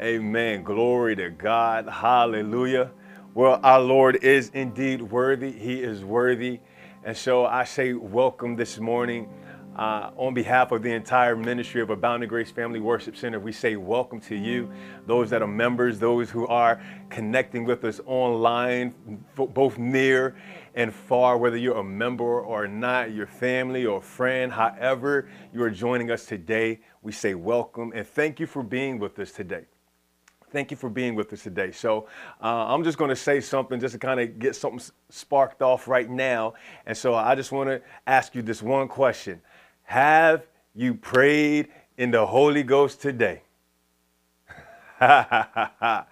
Amen. Glory to God. Hallelujah. Well, our Lord is indeed worthy. He is worthy. And so I say, welcome this morning. Uh, on behalf of the entire ministry of Abounding Grace Family Worship Center, we say welcome to you, those that are members, those who are connecting with us online, both near and far, whether you're a member or not, your family or friend, however you are joining us today, we say welcome and thank you for being with us today. Thank you for being with us today. So, uh, I'm just going to say something just to kind of get something sparked off right now. And so, I just want to ask you this one question Have you prayed in the Holy Ghost today? yeah.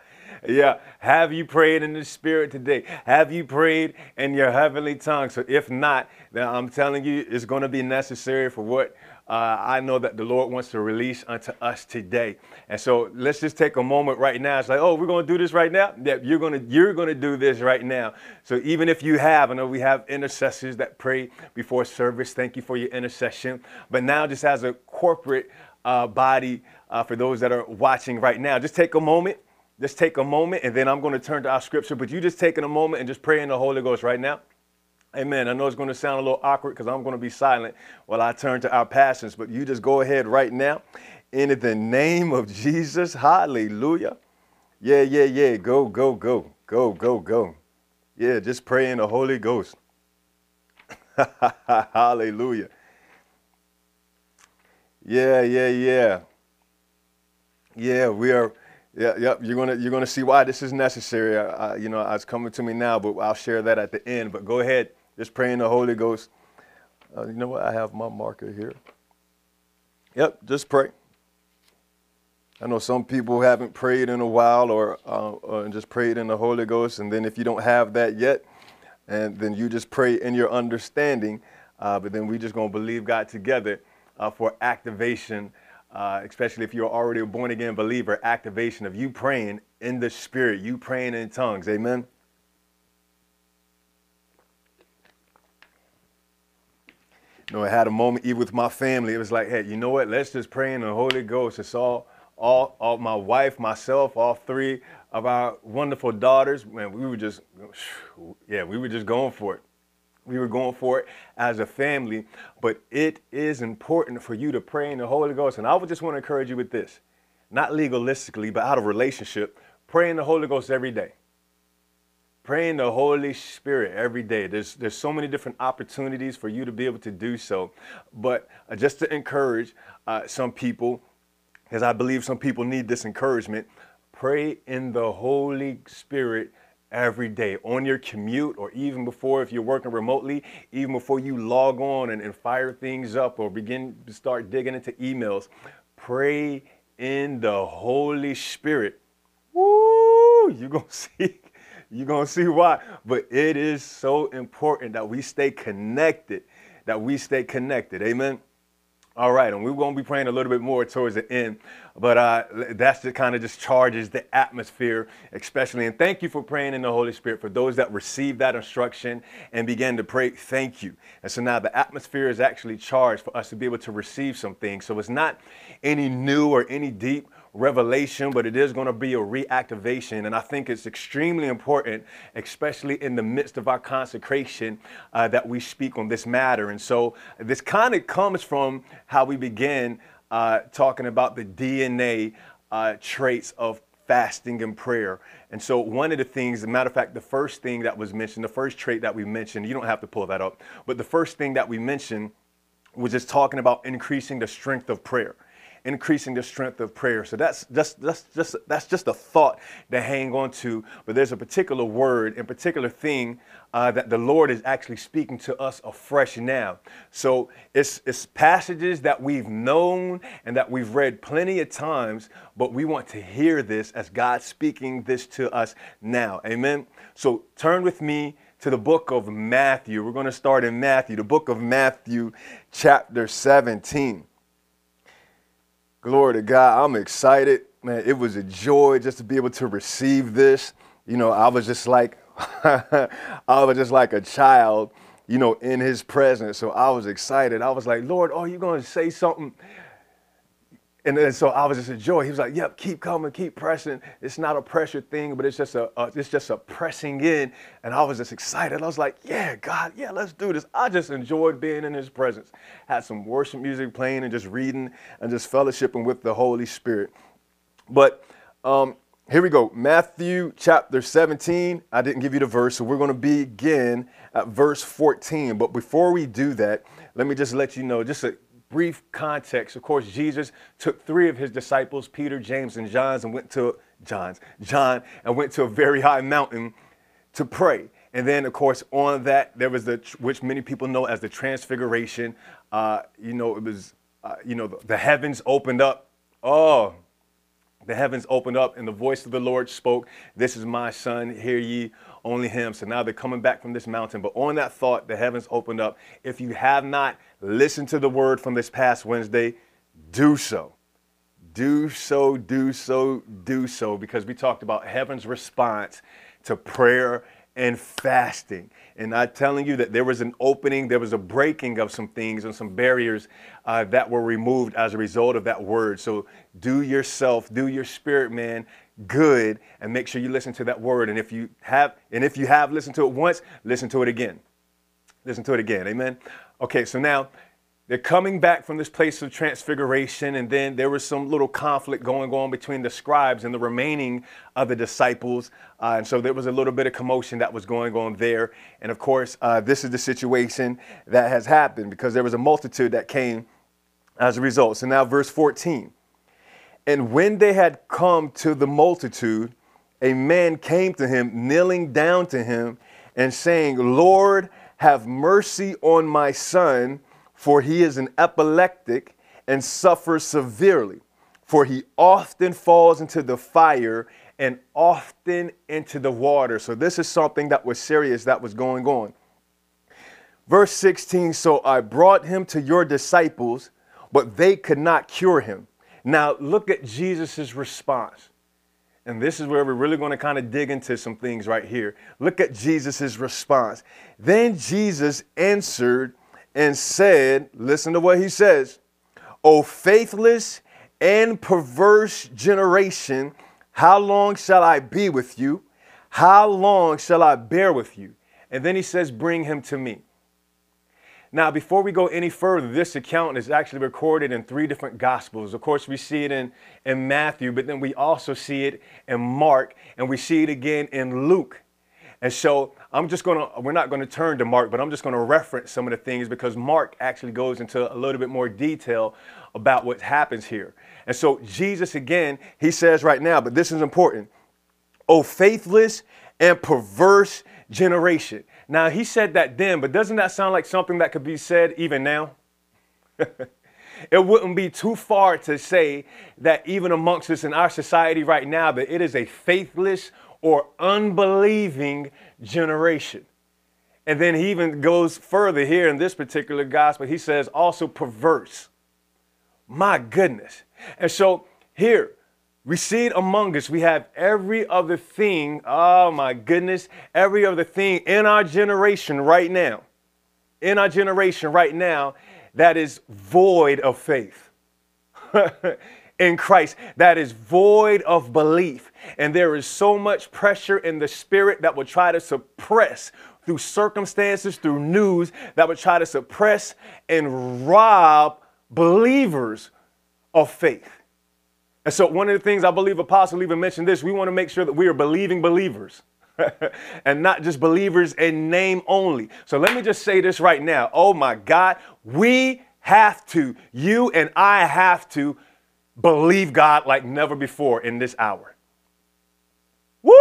Have you prayed in the Spirit today? Have you prayed in your heavenly tongue? So, if not, then I'm telling you, it's going to be necessary for what uh, I know that the Lord wants to release unto us today. And so let's just take a moment right now. It's like, oh, we're going to do this right now. Yeah, you're going to you're going to do this right now. So even if you have, I know we have intercessors that pray before service. Thank you for your intercession. But now, just as a corporate uh, body, uh, for those that are watching right now, just take a moment. Just take a moment, and then I'm going to turn to our scripture. But you just taking a moment and just pray in the Holy Ghost right now. Amen. I know it's going to sound a little awkward because I'm going to be silent while I turn to our passions, but you just go ahead right now. In the name of Jesus, hallelujah. Yeah, yeah, yeah. Go, go, go, go, go, go. Yeah, just pray in the Holy Ghost. hallelujah. Yeah, yeah, yeah. Yeah, we are. Yeah, yep. You're gonna you're gonna see why this is necessary. You know, it's coming to me now, but I'll share that at the end. But go ahead just praying the Holy Ghost. Uh, you know what? I have my marker here. Yep, just pray. I know some people haven't prayed in a while or, uh, or just prayed in the Holy Ghost. And then if you don't have that yet, and then you just pray in your understanding. Uh, but then we're just going to believe God together uh, for activation, uh, especially if you're already a born again believer, activation of you praying in the Spirit, you praying in tongues. Amen. You know, I had a moment even with my family. It was like, hey, you know what? Let's just pray in the Holy Ghost. It's all, all, all my wife, myself, all three of our wonderful daughters. Man, we were just, yeah, we were just going for it. We were going for it as a family. But it is important for you to pray in the Holy Ghost. And I would just want to encourage you with this, not legalistically, but out of relationship. Pray in the Holy Ghost every day praying the Holy Spirit every day. There's there's so many different opportunities for you to be able to do so. But uh, just to encourage uh, some people, because I believe some people need this encouragement, pray in the Holy Spirit every day on your commute or even before if you're working remotely even before you log on and, and fire things up or begin to start digging into emails pray in the holy spirit Woo! You're to see you're going to see why. But it is so important that we stay connected, that we stay connected. Amen. All right, and we're going to be praying a little bit more towards the end, but uh, that's the kind of just charges the atmosphere, especially. And thank you for praying in the Holy Spirit for those that received that instruction and began to pray. Thank you. And so now the atmosphere is actually charged for us to be able to receive some things. So it's not any new or any deep revelation, but it is going to be a reactivation. And I think it's extremely important, especially in the midst of our consecration, uh, that we speak on this matter. And so this kind of comes from how we begin uh, talking about the DNA uh, traits of fasting and prayer. And so, one of the things, as a matter of fact, the first thing that was mentioned, the first trait that we mentioned, you don't have to pull that up, but the first thing that we mentioned was just talking about increasing the strength of prayer increasing the strength of prayer. So that's just that's just that's just a thought to hang on to. But there's a particular word and particular thing uh, that the Lord is actually speaking to us afresh now. So it's it's passages that we've known and that we've read plenty of times, but we want to hear this as God speaking this to us now. Amen. So turn with me to the book of Matthew. We're going to start in Matthew, the book of Matthew, chapter 17. Glory to God. I'm excited. Man, it was a joy just to be able to receive this. You know, I was just like, I was just like a child, you know, in his presence. So I was excited. I was like, Lord, are you going to say something? And then so I was just enjoying. He was like, "Yep, keep coming, keep pressing. It's not a pressure thing, but it's just a, a, it's just a pressing in." And I was just excited. I was like, "Yeah, God, yeah, let's do this." I just enjoyed being in His presence. Had some worship music playing and just reading and just fellowshipping with the Holy Spirit. But um, here we go. Matthew chapter 17. I didn't give you the verse, so we're going to begin at verse 14. But before we do that, let me just let you know just a brief context. Of course, Jesus took three of his disciples, Peter, James, and John's, and went to John's, John, and went to a very high mountain to pray. And then, of course, on that there was the which many people know as the Transfiguration. Uh, you know, it was uh, you know the, the heavens opened up. Oh, the heavens opened up, and the voice of the Lord spoke. This is my son. Hear ye only him. So now they're coming back from this mountain. But on that thought, the heavens opened up. If you have not listened to the word from this past Wednesday, do so. Do so, do so, do so, because we talked about heaven's response to prayer and fasting. And I'm telling you that there was an opening, there was a breaking of some things and some barriers uh, that were removed as a result of that word. So do yourself, do your spirit, man, good, and make sure you listen to that word. And if you have, and if you have listened to it once, listen to it again. Listen to it again. Amen. Okay, so now they're coming back from this place of transfiguration, and then there was some little conflict going on between the scribes and the remaining of the disciples. Uh, and so there was a little bit of commotion that was going on there. And of course, uh, this is the situation that has happened because there was a multitude that came as a result. So now, verse 14. And when they had come to the multitude, a man came to him, kneeling down to him, and saying, Lord, have mercy on my son for he is an epileptic and suffers severely. For he often falls into the fire and often into the water. So, this is something that was serious that was going on. Verse 16 So I brought him to your disciples, but they could not cure him. Now, look at Jesus' response. And this is where we're really going to kind of dig into some things right here. Look at Jesus' response. Then Jesus answered and said, Listen to what he says, O faithless and perverse generation, how long shall I be with you? How long shall I bear with you? And then he says, Bring him to me. Now, before we go any further, this account is actually recorded in three different gospels. Of course, we see it in, in Matthew, but then we also see it in Mark, and we see it again in Luke. And so I'm just to, we're not going to turn to Mark, but I'm just going to reference some of the things because Mark actually goes into a little bit more detail about what happens here. And so Jesus, again, he says right now, but this is important. Oh, faithless and perverse generation. Now, he said that then, but doesn't that sound like something that could be said even now? it wouldn't be too far to say that even amongst us in our society right now, that it is a faithless or unbelieving generation. And then he even goes further here in this particular gospel. He says also perverse. My goodness. And so here, we see it among us. We have every other thing, oh my goodness, every other thing in our generation right now, in our generation right now, that is void of faith. in Christ that is void of belief. And there is so much pressure in the spirit that will try to suppress through circumstances, through news, that will try to suppress and rob believers of faith. And so, one of the things I believe Apostle even mentioned this we want to make sure that we are believing believers. and not just believers in name only. So let me just say this right now. Oh my God, we have to, you and I have to believe God like never before in this hour. Woo!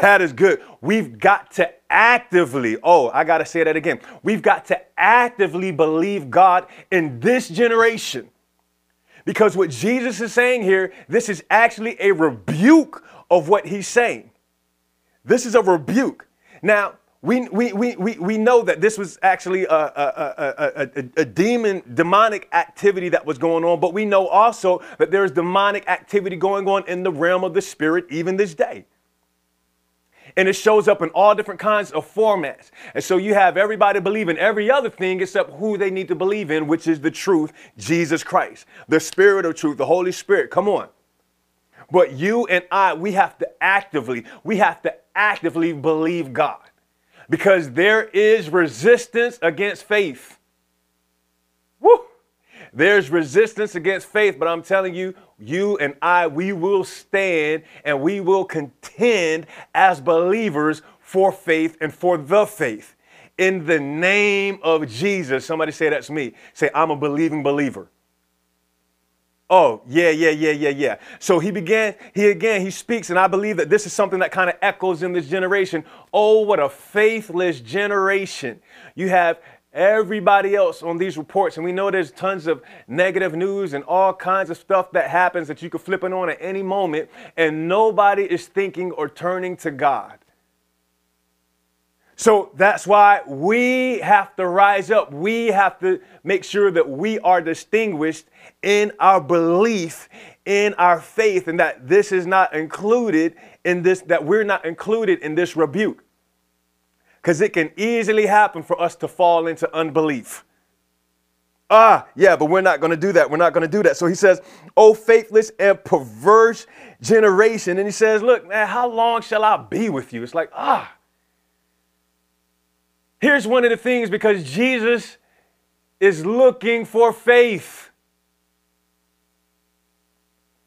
That is good. We've got to actively, oh, I got to say that again. We've got to actively believe God in this generation. Because what Jesus is saying here, this is actually a rebuke of what he's saying. This is a rebuke. Now, we, we, we, we, we know that this was actually a, a, a, a, a demon, demonic activity that was going on, but we know also that there is demonic activity going on in the realm of the spirit even this day. And it shows up in all different kinds of formats. And so you have everybody believing every other thing except who they need to believe in, which is the truth, Jesus Christ, the Spirit of truth, the Holy Spirit. Come on. But you and I, we have to actively, we have to actively believe God because there is resistance against faith. Woo! There's resistance against faith, but I'm telling you, you and I, we will stand and we will contend as believers for faith and for the faith. In the name of Jesus, somebody say that's me. Say, I'm a believing believer. Oh, yeah, yeah, yeah, yeah, yeah. So he began, he again, he speaks, and I believe that this is something that kind of echoes in this generation. Oh, what a faithless generation. You have everybody else on these reports, and we know there's tons of negative news and all kinds of stuff that happens that you could flip it on at any moment, and nobody is thinking or turning to God. So that's why we have to rise up. We have to make sure that we are distinguished in our belief, in our faith, and that this is not included in this, that we're not included in this rebuke. Because it can easily happen for us to fall into unbelief. Ah, yeah, but we're not going to do that. We're not going to do that. So he says, Oh, faithless and perverse generation. And he says, Look, man, how long shall I be with you? It's like, ah. Here's one of the things because Jesus is looking for faith.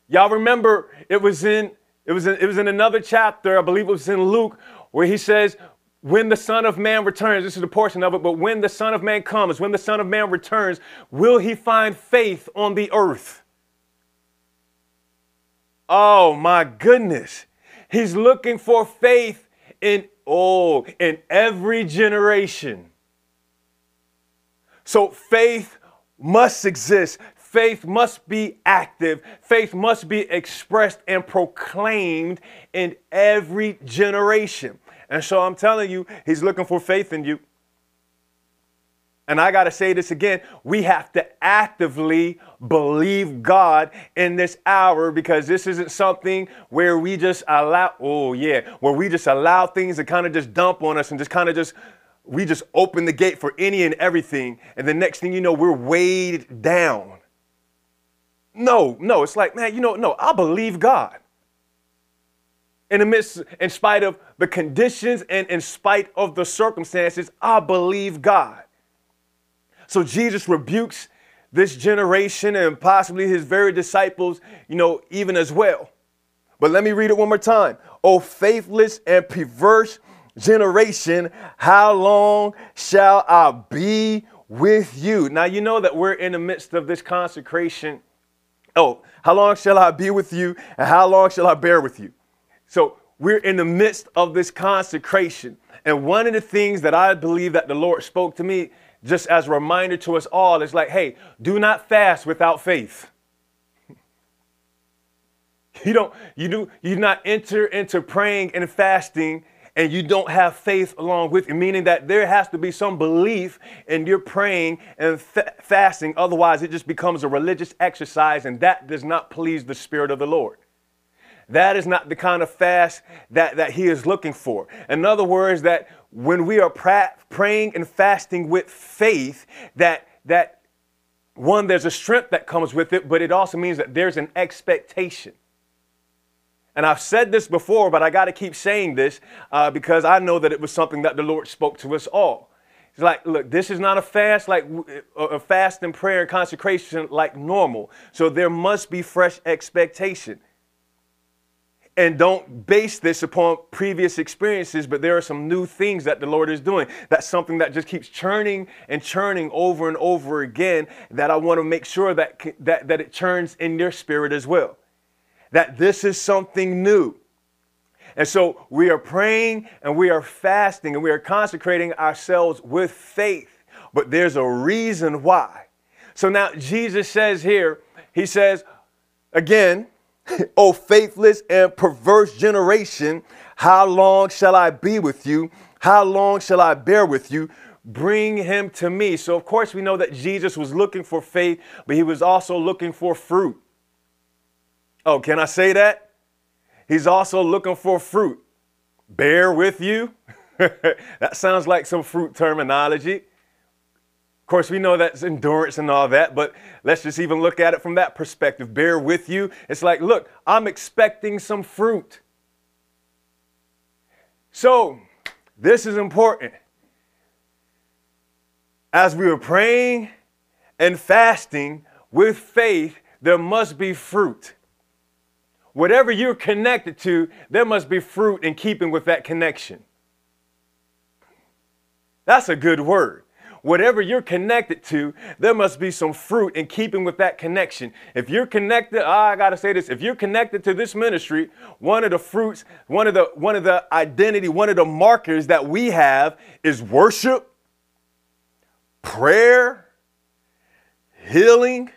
Y'all remember it was in it was in, it was in another chapter, I believe it was in Luke, where he says, when the Son of Man returns, this is a portion of it, but when the Son of Man comes, when the Son of Man returns, will he find faith on the earth? Oh my goodness. He's looking for faith in oh, in every generation. So faith must exist. Faith must be active. Faith must be expressed and proclaimed in every generation. And so I'm telling you, he's looking for faith in you. And I got to say this again we have to actively believe God in this hour because this isn't something where we just allow, oh, yeah, where we just allow things to kind of just dump on us and just kind of just, we just open the gate for any and everything. And the next thing you know, we're weighed down. No, no, it's like, man, you know, no, I believe God. In the midst, in spite of the conditions and in spite of the circumstances, I believe God. So Jesus rebukes this generation and possibly his very disciples, you know, even as well. But let me read it one more time. Oh, faithless and perverse generation, how long shall I be with you? Now, you know that we're in the midst of this consecration Oh, how long shall I be with you? And how long shall I bear with you? So we're in the midst of this consecration. And one of the things that I believe that the Lord spoke to me just as a reminder to us all is like, hey, do not fast without faith. You don't, you do, you not enter into praying and fasting and you don't have faith along with you, meaning that there has to be some belief in your praying and fa- fasting. Otherwise, it just becomes a religious exercise, and that does not please the Spirit of the Lord. That is not the kind of fast that, that He is looking for. In other words, that when we are pra- praying and fasting with faith, that, that one, there's a strength that comes with it, but it also means that there's an expectation. And I've said this before, but I got to keep saying this uh, because I know that it was something that the Lord spoke to us all. It's like, look, this is not a fast like a fast and prayer and consecration like normal. So there must be fresh expectation. And don't base this upon previous experiences, but there are some new things that the Lord is doing. That's something that just keeps churning and churning over and over again that I want to make sure that, that, that it churns in your spirit as well that this is something new. And so we are praying and we are fasting and we are consecrating ourselves with faith. But there's a reason why. So now Jesus says here, He says, again, O faithless and perverse generation, how long shall I be with you? How long shall I bear with you? Bring him to me. So, of course, we know that Jesus was looking for faith, but he was also looking for fruit. Oh, can I say that? He's also looking for fruit. bear with you. that sounds like some fruit terminology. Of course, we know that's endurance and all that, but let's just even look at it from that perspective. Bear with you. It's like, look, I'm expecting some fruit. So, this is important. As we were praying and fasting with faith, there must be fruit. Whatever you're connected to, there must be fruit in keeping with that connection. That's a good word. Whatever you're connected to, there must be some fruit in keeping with that connection. If you're connected, oh, I gotta say this, if you're connected to this ministry, one of the fruits, one of the one of the identity, one of the markers that we have is worship, prayer, healing.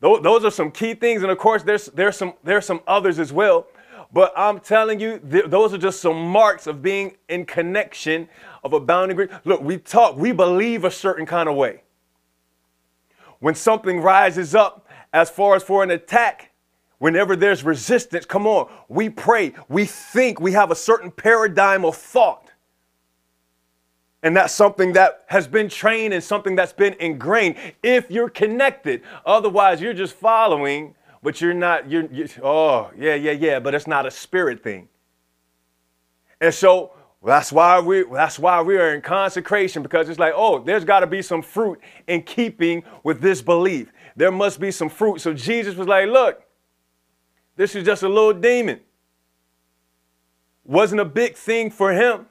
Those are some key things. And of course, there's, there's, some, there's some others as well. But I'm telling you, th- those are just some marks of being in connection of abounding grace. Look, we talk, we believe a certain kind of way. When something rises up as far as for an attack, whenever there's resistance, come on, we pray, we think, we have a certain paradigm of thought. And that's something that has been trained and something that's been ingrained if you're connected. Otherwise, you're just following but you're not, you're, you're oh, yeah, yeah, yeah, but it's not a spirit thing. And so that's why we that's why we are in consecration because it's like, oh, there's got to be some fruit in keeping with this belief. There must be some fruit. So Jesus was like, look, this is just a little demon. Wasn't a big thing for him.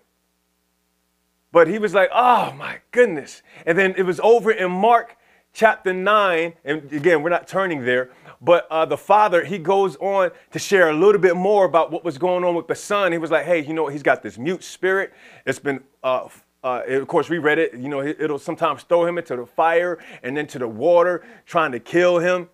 But he was like, oh my goodness. And then it was over in Mark chapter 9, and again, we're not turning there, but uh, the father, he goes on to share a little bit more about what was going on with the son. He was like, hey, you know, he's got this mute spirit. It's been, uh, uh, of course, we read it, you know, it'll sometimes throw him into the fire and then to the water, trying to kill him.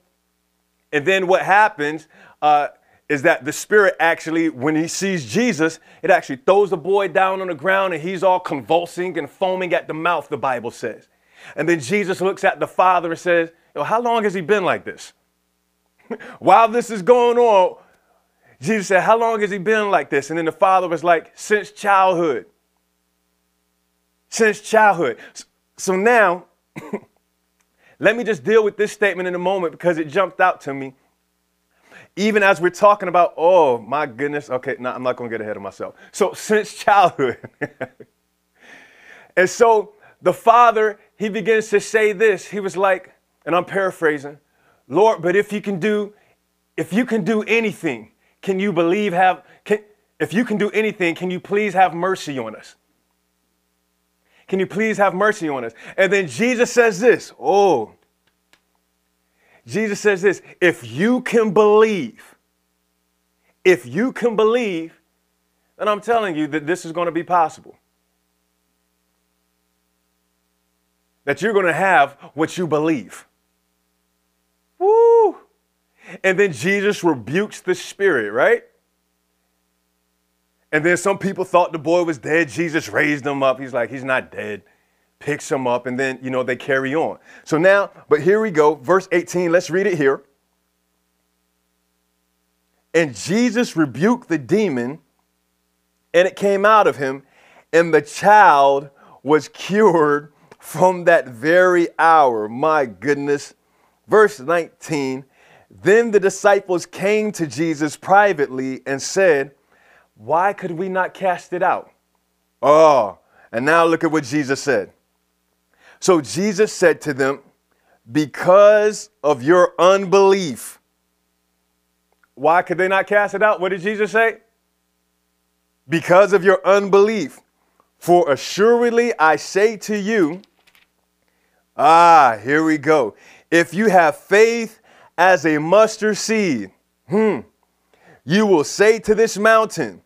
And then what happens uh, is that the spirit actually, when he sees Jesus, it actually throws the boy down on the ground and he's all convulsing and foaming at the mouth, the Bible says. And then Jesus looks at the father and says, how long has he been like this? While this is going on, Jesus said, How long has he been like this? And then the father was like, Since childhood. Since childhood. So now, let me just deal with this statement in a moment because it jumped out to me. Even as we're talking about, oh my goodness, okay, no, I'm not gonna get ahead of myself. So, since childhood. and so the father, he begins to say this. He was like, and I'm paraphrasing, Lord, but if you can do, if you can do anything, can you believe have, can, if you can do anything, can you please have mercy on us? Can you please have mercy on us? And then Jesus says this, oh, Jesus says this, if you can believe, if you can believe, then I'm telling you that this is going to be possible. That you're going to have what you believe. Woo! And then Jesus rebukes the spirit, right? And then some people thought the boy was dead. Jesus raised him up. He's like, he's not dead. Picks him up, and then, you know, they carry on. So now, but here we go. Verse 18, let's read it here. And Jesus rebuked the demon, and it came out of him, and the child was cured from that very hour. My goodness. Verse 19 Then the disciples came to Jesus privately and said, Why could we not cast it out? Oh, and now look at what Jesus said. So Jesus said to them, Because of your unbelief. Why could they not cast it out? What did Jesus say? Because of your unbelief. For assuredly I say to you, ah, here we go. If you have faith as a mustard seed, hmm, you will say to this mountain,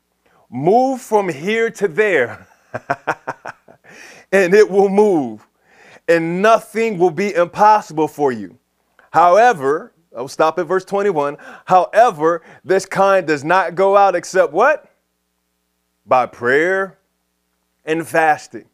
Move from here to there, and it will move, and nothing will be impossible for you. However, I'll stop at verse 21. However, this kind does not go out except what? By prayer and fasting.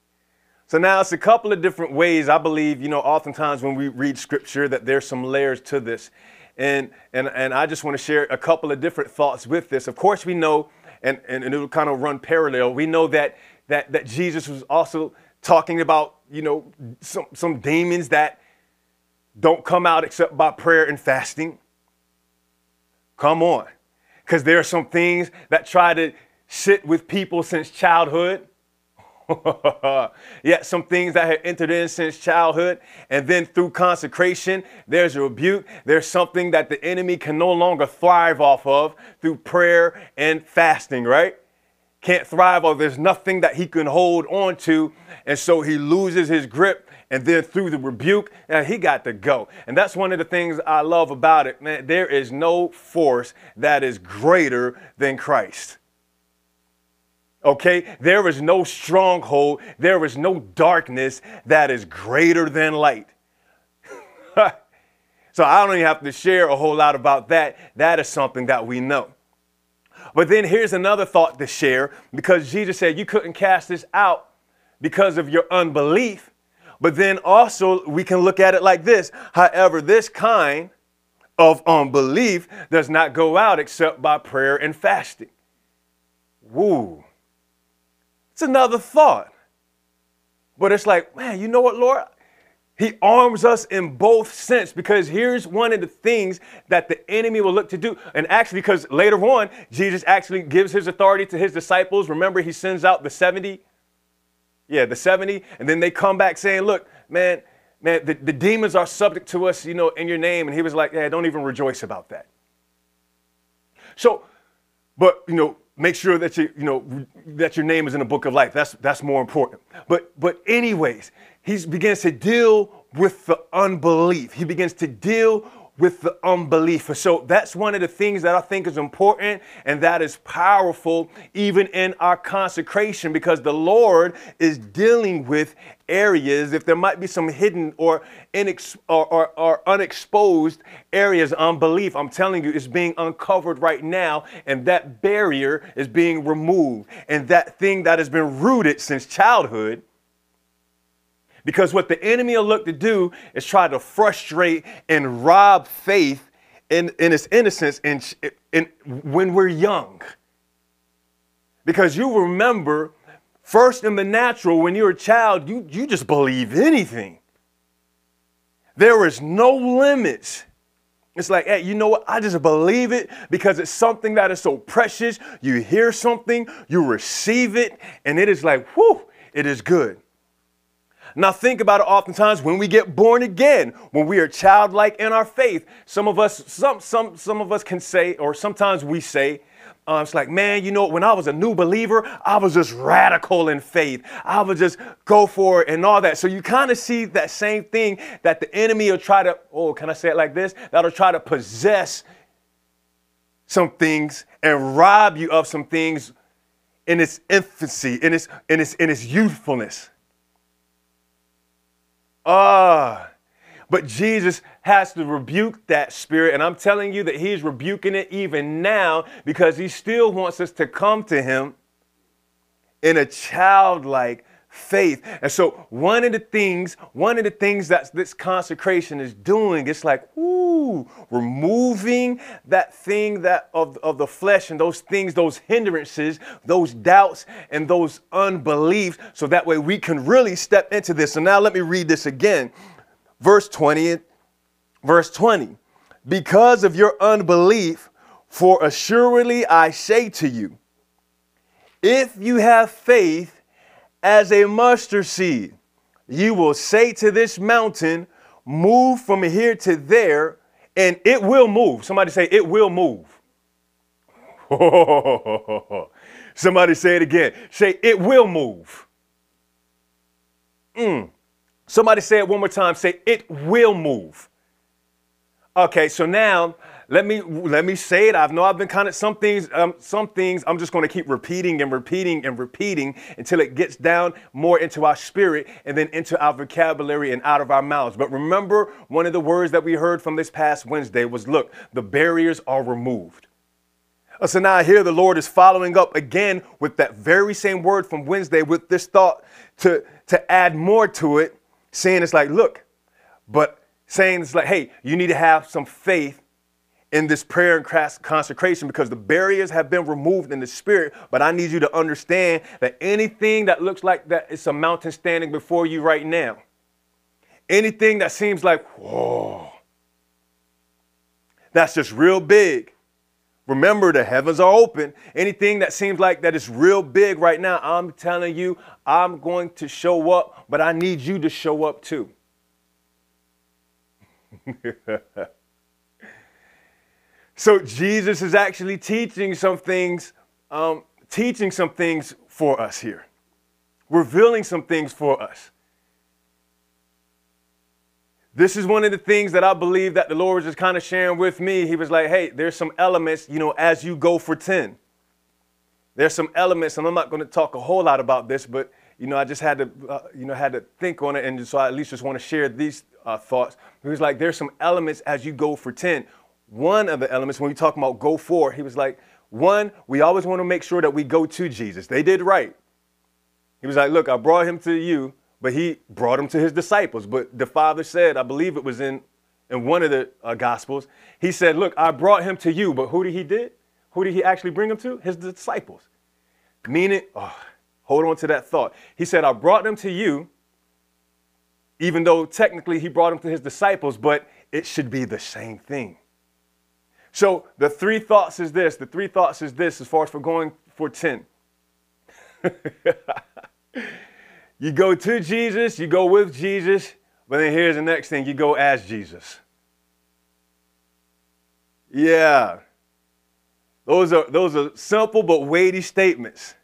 So now it's a couple of different ways. I believe, you know, oftentimes when we read scripture that there's some layers to this. And, and, and I just want to share a couple of different thoughts with this. Of course, we know and, and, and it'll kind of run parallel. We know that, that, that Jesus was also talking about, you know, some, some demons that don't come out except by prayer and fasting. Come on. Because there are some things that try to sit with people since childhood. yeah, some things that have entered in since childhood. And then through consecration, there's a rebuke. There's something that the enemy can no longer thrive off of through prayer and fasting, right? Can't thrive off. There's nothing that he can hold on to. And so he loses his grip. And then through the rebuke, he got to go. And that's one of the things I love about it, man. There is no force that is greater than Christ. Okay? There is no stronghold, there is no darkness that is greater than light. so I don't even have to share a whole lot about that. That is something that we know. But then here's another thought to share because Jesus said you couldn't cast this out because of your unbelief. But then also we can look at it like this. However, this kind of unbelief does not go out except by prayer and fasting. Woo. It's another thought. But it's like, man, you know what, Lord? He arms us in both sense because here's one of the things that the enemy will look to do. And actually, because later on, Jesus actually gives his authority to his disciples. Remember, he sends out the 70. Yeah, the 70. And then they come back saying, look, man, man, the, the demons are subject to us, you know, in your name. And he was like, yeah, don't even rejoice about that. So, but, you know, make sure that you, you know, that your name is in the book of life. That's that's more important. But but anyways, he begins to deal with the unbelief. He begins to deal with the unbelief. So that's one of the things that I think is important and that is powerful even in our consecration because the Lord is dealing with areas, if there might be some hidden or, inex- or, or, or unexposed areas unbelief, I'm telling you, it's being uncovered right now and that barrier is being removed. And that thing that has been rooted since childhood because what the enemy will look to do is try to frustrate and rob faith in, in its innocence in, in, when we're young. Because you remember, first in the natural, when you're a child, you, you just believe anything. There is no limits. It's like, hey, you know what? I just believe it because it's something that is so precious. You hear something, you receive it, and it is like, whew, it is good. Now, think about it oftentimes when we get born again, when we are childlike in our faith. Some of us, some, some, some of us can say, or sometimes we say, uh, it's like, man, you know, when I was a new believer, I was just radical in faith. I would just go for it and all that. So you kind of see that same thing that the enemy will try to, oh, can I say it like this? That'll try to possess some things and rob you of some things in its infancy, in its, in its, in its youthfulness. Ah. But Jesus has to rebuke that spirit. And I'm telling you that he's rebuking it even now because he still wants us to come to him in a childlike faith. And so one of the things, one of the things that this consecration is doing, it's like, ooh, removing that thing that of, of the flesh and those things, those hindrances, those doubts and those unbeliefs, so that way we can really step into this. So now let me read this again. Verse 20, verse 20. Because of your unbelief, for assuredly I say to you, if you have faith as a mustard seed. You will say to this mountain, Move from here to there, and it will move. Somebody say, It will move. Somebody say it again. Say, It will move. Mm. Somebody say it one more time. Say, It will move. Okay, so now let me let me say it. I know I've been kind of some things um, some things I'm just going to keep repeating and repeating and repeating until it gets down more into our spirit and then into our vocabulary and out of our mouths. But remember, one of the words that we heard from this past Wednesday was, "Look, the barriers are removed." Uh, so now here the Lord is following up again with that very same word from Wednesday with this thought to to add more to it, saying it's like, "Look," but saying it's like, "Hey, you need to have some faith." in this prayer and consecration because the barriers have been removed in the spirit. But I need you to understand that anything that looks like that it's a mountain standing before you right now, anything that seems like, whoa, that's just real big. Remember, the heavens are open. Anything that seems like that is real big right now, I'm telling you, I'm going to show up, but I need you to show up too. so Jesus is actually teaching some things, um, teaching some things for us here, revealing some things for us. This is one of the things that I believe that the Lord was just kind of sharing with me. He was like, hey, there's some elements, you know, as you go for 10. There's some elements, and I'm not going to talk a whole lot about this, but, you know, I just had to, uh, you know, had to think on it, and so I at least just want to share these uh, thoughts. He was like, there's some elements as you go for 10. One of the elements, when we talk about go for, he was like, one, we always want to make sure that we go to Jesus. They did right. He was like, look, I brought him to you but he brought him to his disciples. But the father said, I believe it was in, in one of the uh, gospels, he said, Look, I brought him to you, but who did he did? Who did he actually bring him to? His disciples. Meaning, oh, hold on to that thought. He said, I brought them to you, even though technically he brought them to his disciples, but it should be the same thing. So the three thoughts is this. The three thoughts is this as far as for going for 10. You go to Jesus, you go with Jesus, but then here's the next thing you go as Jesus. Yeah. Those are, those are simple but weighty statements.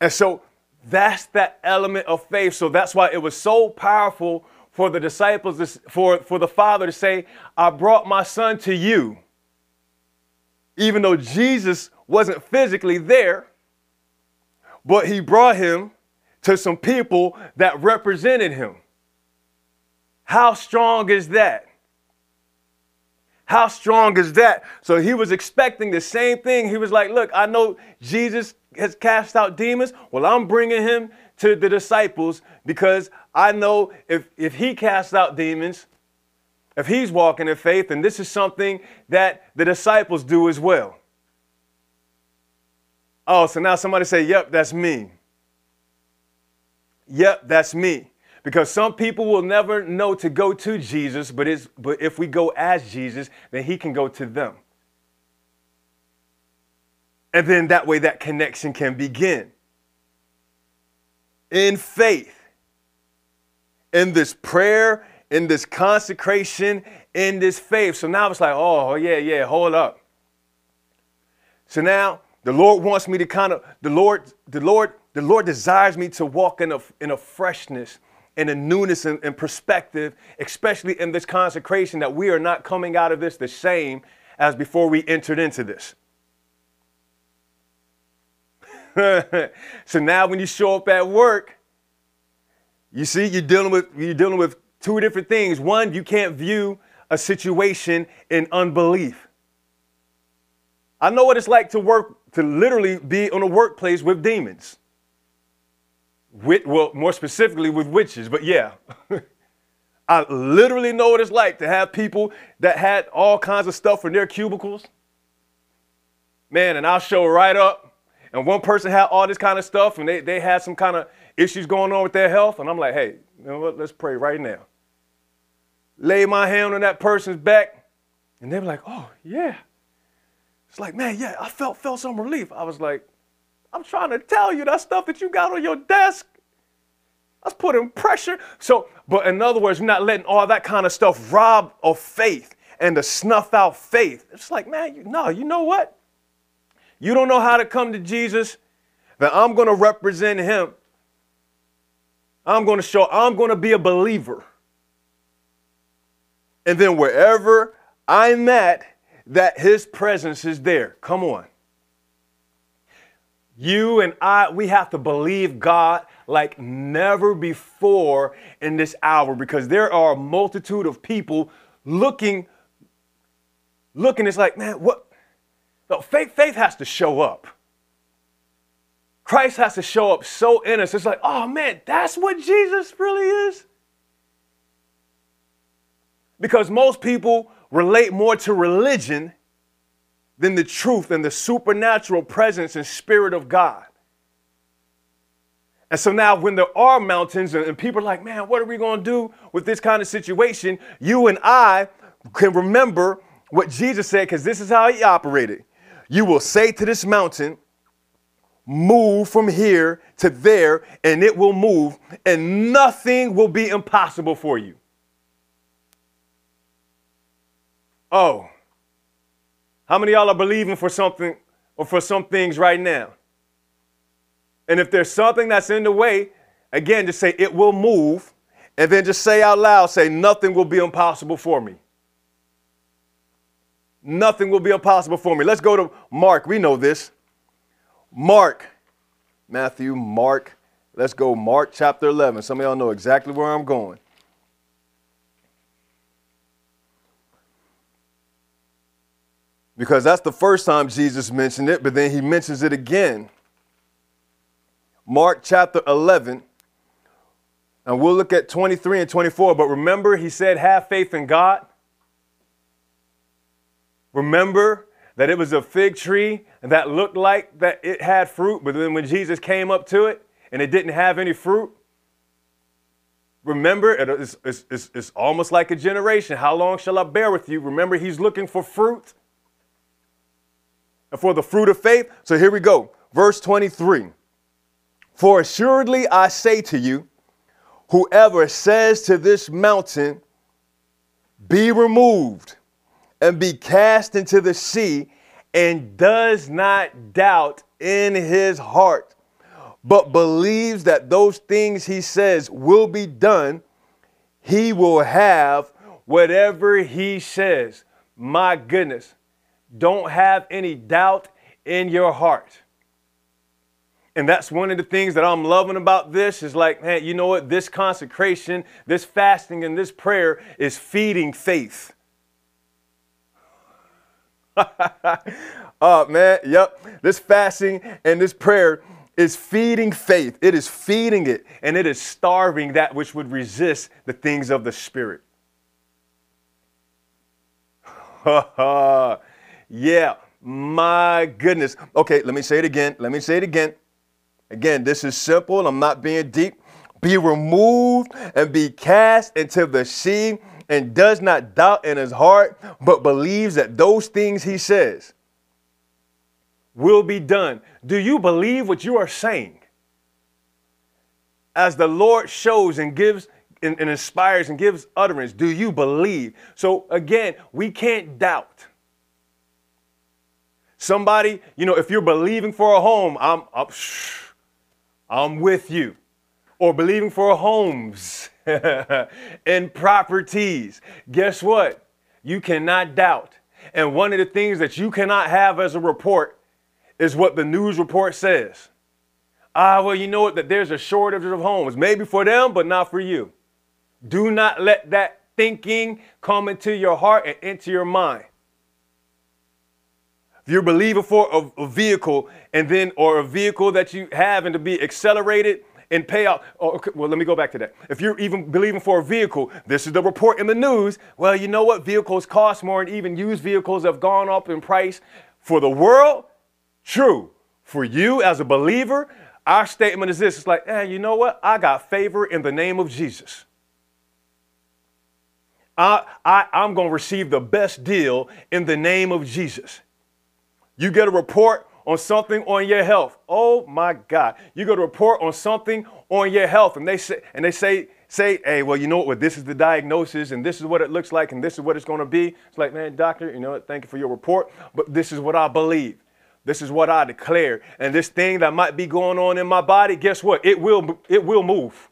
And so that's that element of faith. So that's why it was so powerful for the disciples, for, for the Father to say, I brought my son to you. Even though Jesus wasn't physically there, but he brought him to some people that represented him. How strong is that? How strong is that? So he was expecting the same thing. He was like, Look, I know Jesus has cast out demons. Well, I'm bringing him to the disciples because I know if, if he casts out demons, if he's walking in faith, and this is something that the disciples do as well. Oh, so now somebody say, Yep, that's me. Yep, that's me. Because some people will never know to go to Jesus, but, it's, but if we go as Jesus, then he can go to them. And then that way that connection can begin. In faith, in this prayer, in this consecration, in this faith. So now it's like, oh, yeah, yeah, hold up. So now the Lord wants me to kind of, the Lord, the Lord the Lord desires me to walk in a, in a freshness and a newness and, and perspective, especially in this consecration, that we are not coming out of this the same as before we entered into this. so now when you show up at work, you see you're dealing with you're dealing with two different things. One, you can't view a situation in unbelief. I know what it's like to work to literally be on a workplace with demons. With, well, more specifically with witches, but yeah. I literally know what it's like to have people that had all kinds of stuff in their cubicles. Man, and I'll show right up. And one person had all this kind of stuff and they, they had some kind of issues going on with their health. And I'm like, hey, you know what? Let's pray right now. Lay my hand on that person's back. And they were like, oh, yeah. It's like, man, yeah, I felt, felt some relief. I was like, I'm trying to tell you that stuff that you got on your desk. That's putting pressure. So, but in other words, we're not letting all that kind of stuff rob of faith and to snuff out faith. It's like, man, you, no, you know what? You don't know how to come to Jesus, then I'm going to represent him. I'm going to show, I'm going to be a believer. And then wherever I'm at, that his presence is there. Come on. You and I, we have to believe God like never before in this hour because there are a multitude of people looking, looking. It's like, man, what? No, faith, faith has to show up. Christ has to show up so in us. It's like, oh man, that's what Jesus really is. Because most people relate more to religion than the truth and the supernatural presence and spirit of God. And so now, when there are mountains and, people are like, man, what are we going to do with this kind of situation? You and I can remember what Jesus said, because this is how he operated. You will say to this mountain, move from here to there, and it will move, and nothing will be impossible for you. Oh, how many y'all are believing for something or for some things right now? And if there's something that's in the way, again, just say it will move, and then just say out loud, say, nothing will be impossible for me. Nothing will be impossible for me. Let's go to Mark. We know this. Mark, Matthew, Mark. Let's go, Mark chapter 11. Some of y'all know exactly where I'm going. Because that's the first time Jesus mentioned it, but then he mentions it again. Mark chapter 11. And we'll look at 23 and 24. But remember, he said, have faith in God. Remember that it was a fig tree that looked like that it had fruit, but then when Jesus came up to it and it didn't have any fruit, remember it's, it's, it's, it's almost like a generation. How long shall I bear with you? Remember, he's looking for fruit and for the fruit of faith. So here we go. Verse 23 For assuredly I say to you, whoever says to this mountain, Be removed and be cast into the sea and does not doubt in his heart, but believes that those things he says will be done, he will have whatever he says. My goodness, don't have any doubt in your heart. And that's one of the things that I'm loving about this is like, man, you know what? This consecration, this fasting, and this prayer is feeding faith. oh, man, yep. This fasting and this prayer is feeding faith. It is feeding it, and it is starving that which would resist the things of the Spirit. yeah, my goodness. Okay, let me say it again. Let me say it again. Again, this is simple. I'm not being deep. Be removed and be cast into the sea and does not doubt in his heart, but believes that those things he says will be done. Do you believe what you are saying? As the Lord shows and gives and, and inspires and gives utterance, do you believe? So again, we can't doubt. Somebody, you know, if you're believing for a home, I'm, I'm, I'm with you. Or believing for homes and properties. Guess what? You cannot doubt. And one of the things that you cannot have as a report is what the news report says. Ah, well, you know what? That there's a shortage of homes. Maybe for them, but not for you. Do not let that thinking come into your heart and into your mind. If you're believing for a, a vehicle and then, or a vehicle that you have and to be accelerated, and pay out. Oh, okay, well, let me go back to that. If you're even believing for a vehicle, this is the report in the news. Well, you know what? Vehicles cost more, and even used vehicles have gone up in price. For the world, true. For you as a believer, our statement is this it's like, hey, you know what? I got favor in the name of Jesus. I, I, I'm going to receive the best deal in the name of Jesus. You get a report, on something on your health. Oh my God. You get a report on something on your health and they say and they say say, hey, well, you know what, this is the diagnosis and this is what it looks like and this is what it's going to be. It's like, man, doctor, you know what, thank you for your report, but this is what I believe. This is what I declare. And this thing that might be going on in my body, guess what? It will it will move.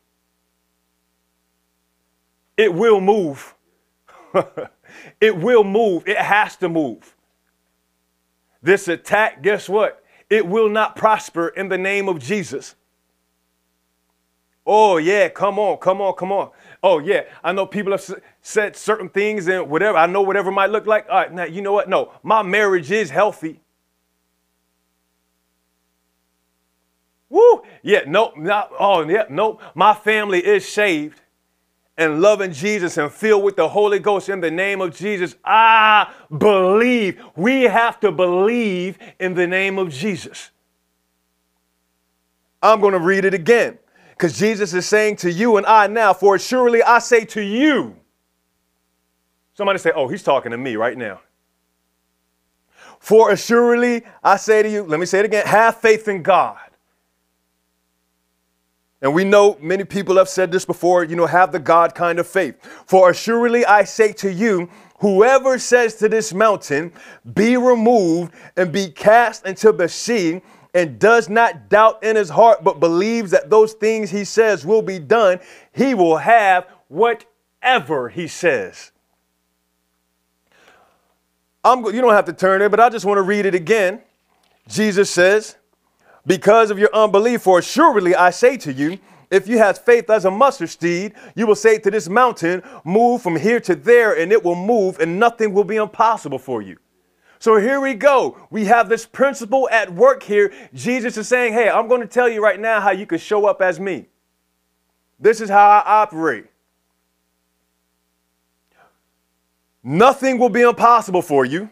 It will move. it will move. It has to move. This attack, guess what? It will not prosper in the name of Jesus. Oh, yeah, come on, come on, come on. Oh, yeah, I know people have said certain things and whatever. I know whatever might look like. All right, now, you know what? No, my marriage is healthy. Woo, yeah, no, not, oh, yeah, no, my family is saved. And loving Jesus and filled with the Holy Ghost in the name of Jesus, I believe. We have to believe in the name of Jesus. I'm going to read it again because Jesus is saying to you and I now, For surely I say to you, somebody say, Oh, he's talking to me right now. For assuredly I say to you, let me say it again, have faith in God. And we know many people have said this before, you know, have the God kind of faith. For assuredly I say to you, whoever says to this mountain, be removed and be cast into the sea, and does not doubt in his heart, but believes that those things he says will be done, he will have whatever he says. I'm, you don't have to turn there, but I just want to read it again. Jesus says, Because of your unbelief, for assuredly I say to you, if you have faith as a mustard seed, you will say to this mountain, Move from here to there, and it will move, and nothing will be impossible for you. So here we go. We have this principle at work here. Jesus is saying, Hey, I'm going to tell you right now how you can show up as me. This is how I operate. Nothing will be impossible for you.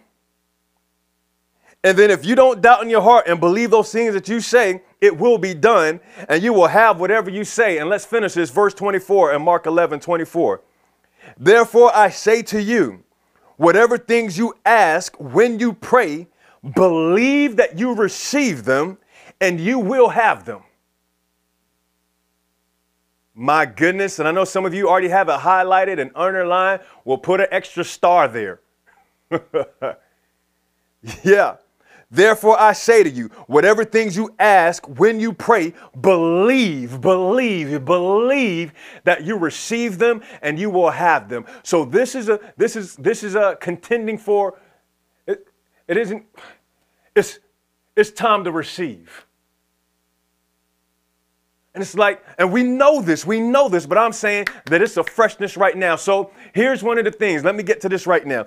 And then if you don't doubt in your heart and believe those things that you say, it will be done and you will have whatever you say. And let's finish this verse 24 and Mark 11, 24. Therefore I say to you, Whatever things you ask when you pray, believe that you receive them and you will have them. My goodness, and I know some of you already have it highlighted and underlined. We'll put an extra star there. yeah. Therefore, I say to you, whatever things you ask when you pray, believe, believe, believe that you receive them and you will have them. So this is a this is this is a contending for. It, it isn't. It's it's time to receive. And it's like, and we know this, we know this, but I'm saying that it's a freshness right now. So here's one of the things. Let me get to this right now.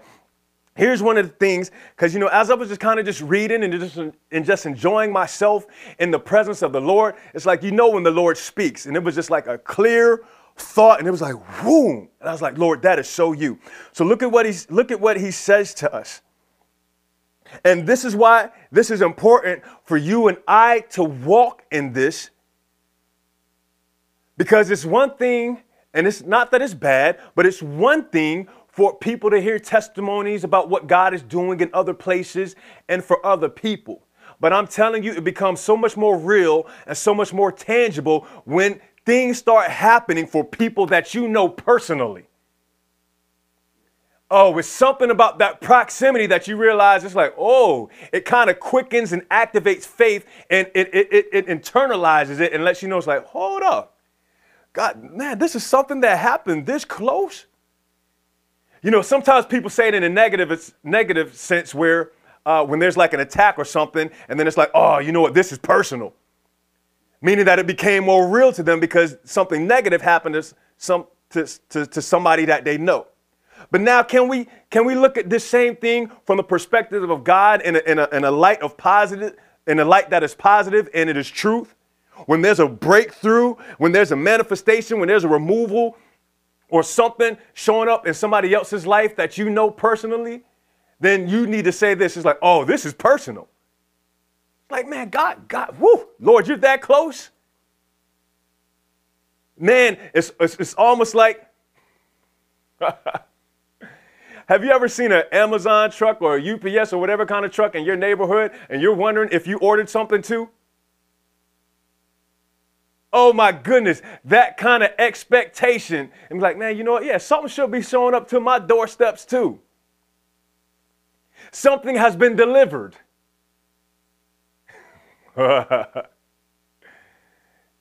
Here's one of the things, because you know, as I was just kind of just reading and just and just enjoying myself in the presence of the Lord, it's like you know when the Lord speaks, and it was just like a clear thought, and it was like, boom. And I was like, Lord, that is so you. So look at what he's look at what he says to us. And this is why this is important for you and I to walk in this. Because it's one thing, and it's not that it's bad, but it's one thing for people to hear testimonies about what God is doing in other places and for other people. But I'm telling you, it becomes so much more real and so much more tangible when things start happening for people that you know personally. Oh, it's something about that proximity that you realize it's like, oh, it kind of quickens and activates faith and it, it, it, it internalizes it and lets you know it's like, hold up. God, man, this is something that happened this close. You know, sometimes people say it in a negative, negative sense where uh, when there's like an attack or something, and then it's like, oh, you know what, this is personal. Meaning that it became more real to them because something negative happened to, some, to, to, to somebody that they know. But now, can we, can we look at this same thing from the perspective of God in a, in a, in a light of positive, in a light that is positive and it is truth? When there's a breakthrough, when there's a manifestation, when there's a removal or something showing up in somebody else's life that you know personally, then you need to say this. It's like, oh, this is personal. Like, man, God, God, whoo, Lord, you're that close. Man, it's, it's, it's almost like, have you ever seen an Amazon truck or a UPS or whatever kind of truck in your neighborhood and you're wondering if you ordered something too? Oh my goodness, that kind of expectation. And be like, man, you know what? Yeah, something should be showing up to my doorsteps too. Something has been delivered.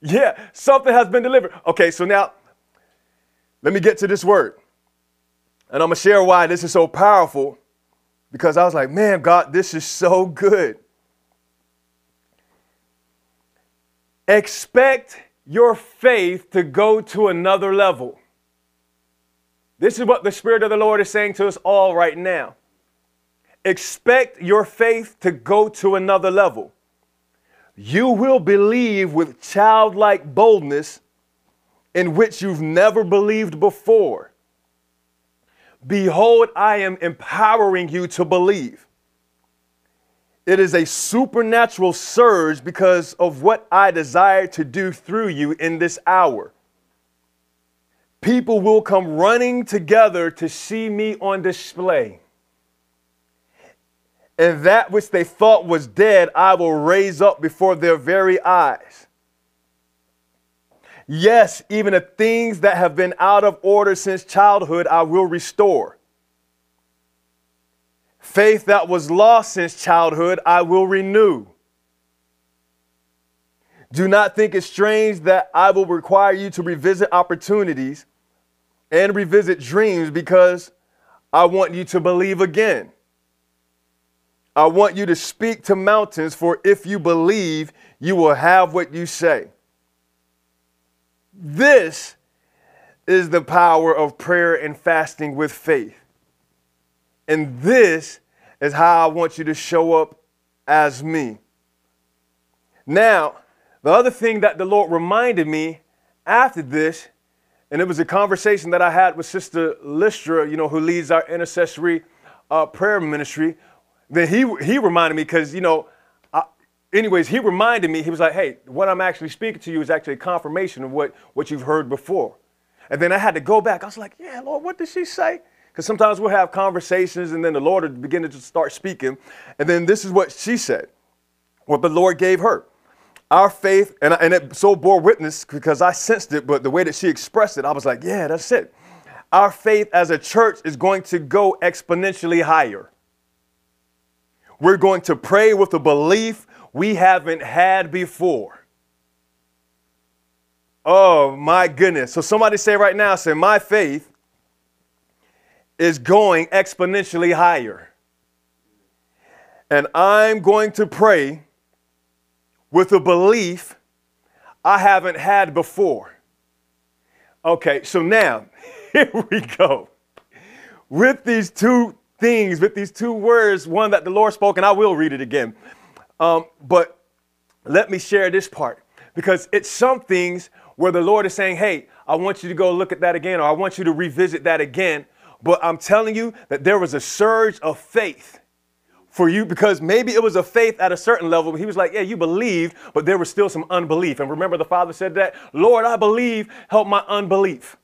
yeah, something has been delivered. Okay, so now let me get to this word. And I'm going to share why this is so powerful because I was like, man, God, this is so good. Expect your faith to go to another level. This is what the Spirit of the Lord is saying to us all right now. Expect your faith to go to another level. You will believe with childlike boldness in which you've never believed before. Behold, I am empowering you to believe. It is a supernatural surge because of what I desire to do through you in this hour. People will come running together to see me on display. And that which they thought was dead, I will raise up before their very eyes. Yes, even the things that have been out of order since childhood, I will restore. Faith that was lost since childhood, I will renew. Do not think it strange that I will require you to revisit opportunities and revisit dreams because I want you to believe again. I want you to speak to mountains, for if you believe, you will have what you say. This is the power of prayer and fasting with faith. And this is how I want you to show up as me. Now, the other thing that the Lord reminded me after this, and it was a conversation that I had with Sister Lystra, you know, who leads our intercessory uh, prayer ministry. Then he he reminded me because you know anyways, he reminded me, he was like, hey, what I'm actually speaking to you is actually a confirmation of what, what you've heard before. And then I had to go back. I was like, yeah, Lord, what did she say? Because sometimes we'll have conversations and then the Lord will begin to start speaking. And then this is what she said, what the Lord gave her. Our faith, and, and it so bore witness because I sensed it, but the way that she expressed it, I was like, yeah, that's it. Our faith as a church is going to go exponentially higher. We're going to pray with a belief we haven't had before. Oh my goodness. So somebody say right now, say, my faith is going exponentially higher. And I'm going to pray with a belief I haven't had before. Okay, so now, here we go. With these two things, with these two words, one that the Lord spoke, and I will read it again. Um, but let me share this part because it's some things where the Lord is saying, hey, I want you to go look at that again, or I want you to revisit that again. But I'm telling you that there was a surge of faith for you because maybe it was a faith at a certain level. He was like, Yeah, you believed, but there was still some unbelief. And remember, the Father said that, Lord, I believe, help my unbelief.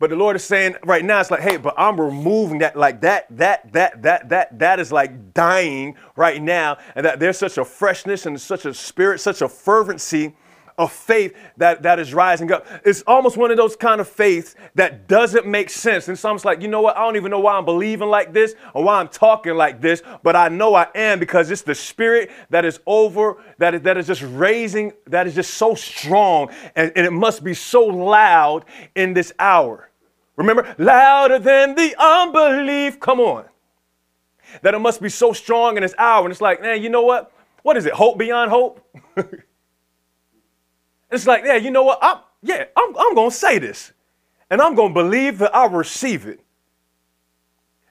But the Lord is saying right now, it's like, hey, but I'm removing that, like that, that, that, that, that, that is like dying right now. And that there's such a freshness and such a spirit, such a fervency of faith that, that is rising up. It's almost one of those kind of faiths that doesn't make sense. And some's like, you know what? I don't even know why I'm believing like this or why I'm talking like this, but I know I am because it's the spirit that is over, that is, that is just raising, that is just so strong. And, and it must be so loud in this hour. Remember, louder than the unbelief. Come on. That it must be so strong in this hour. And it's like, man, you know what? What is it? Hope beyond hope? it's like, yeah, you know what? I'm, yeah, I'm, I'm going to say this. And I'm going to believe that I receive it.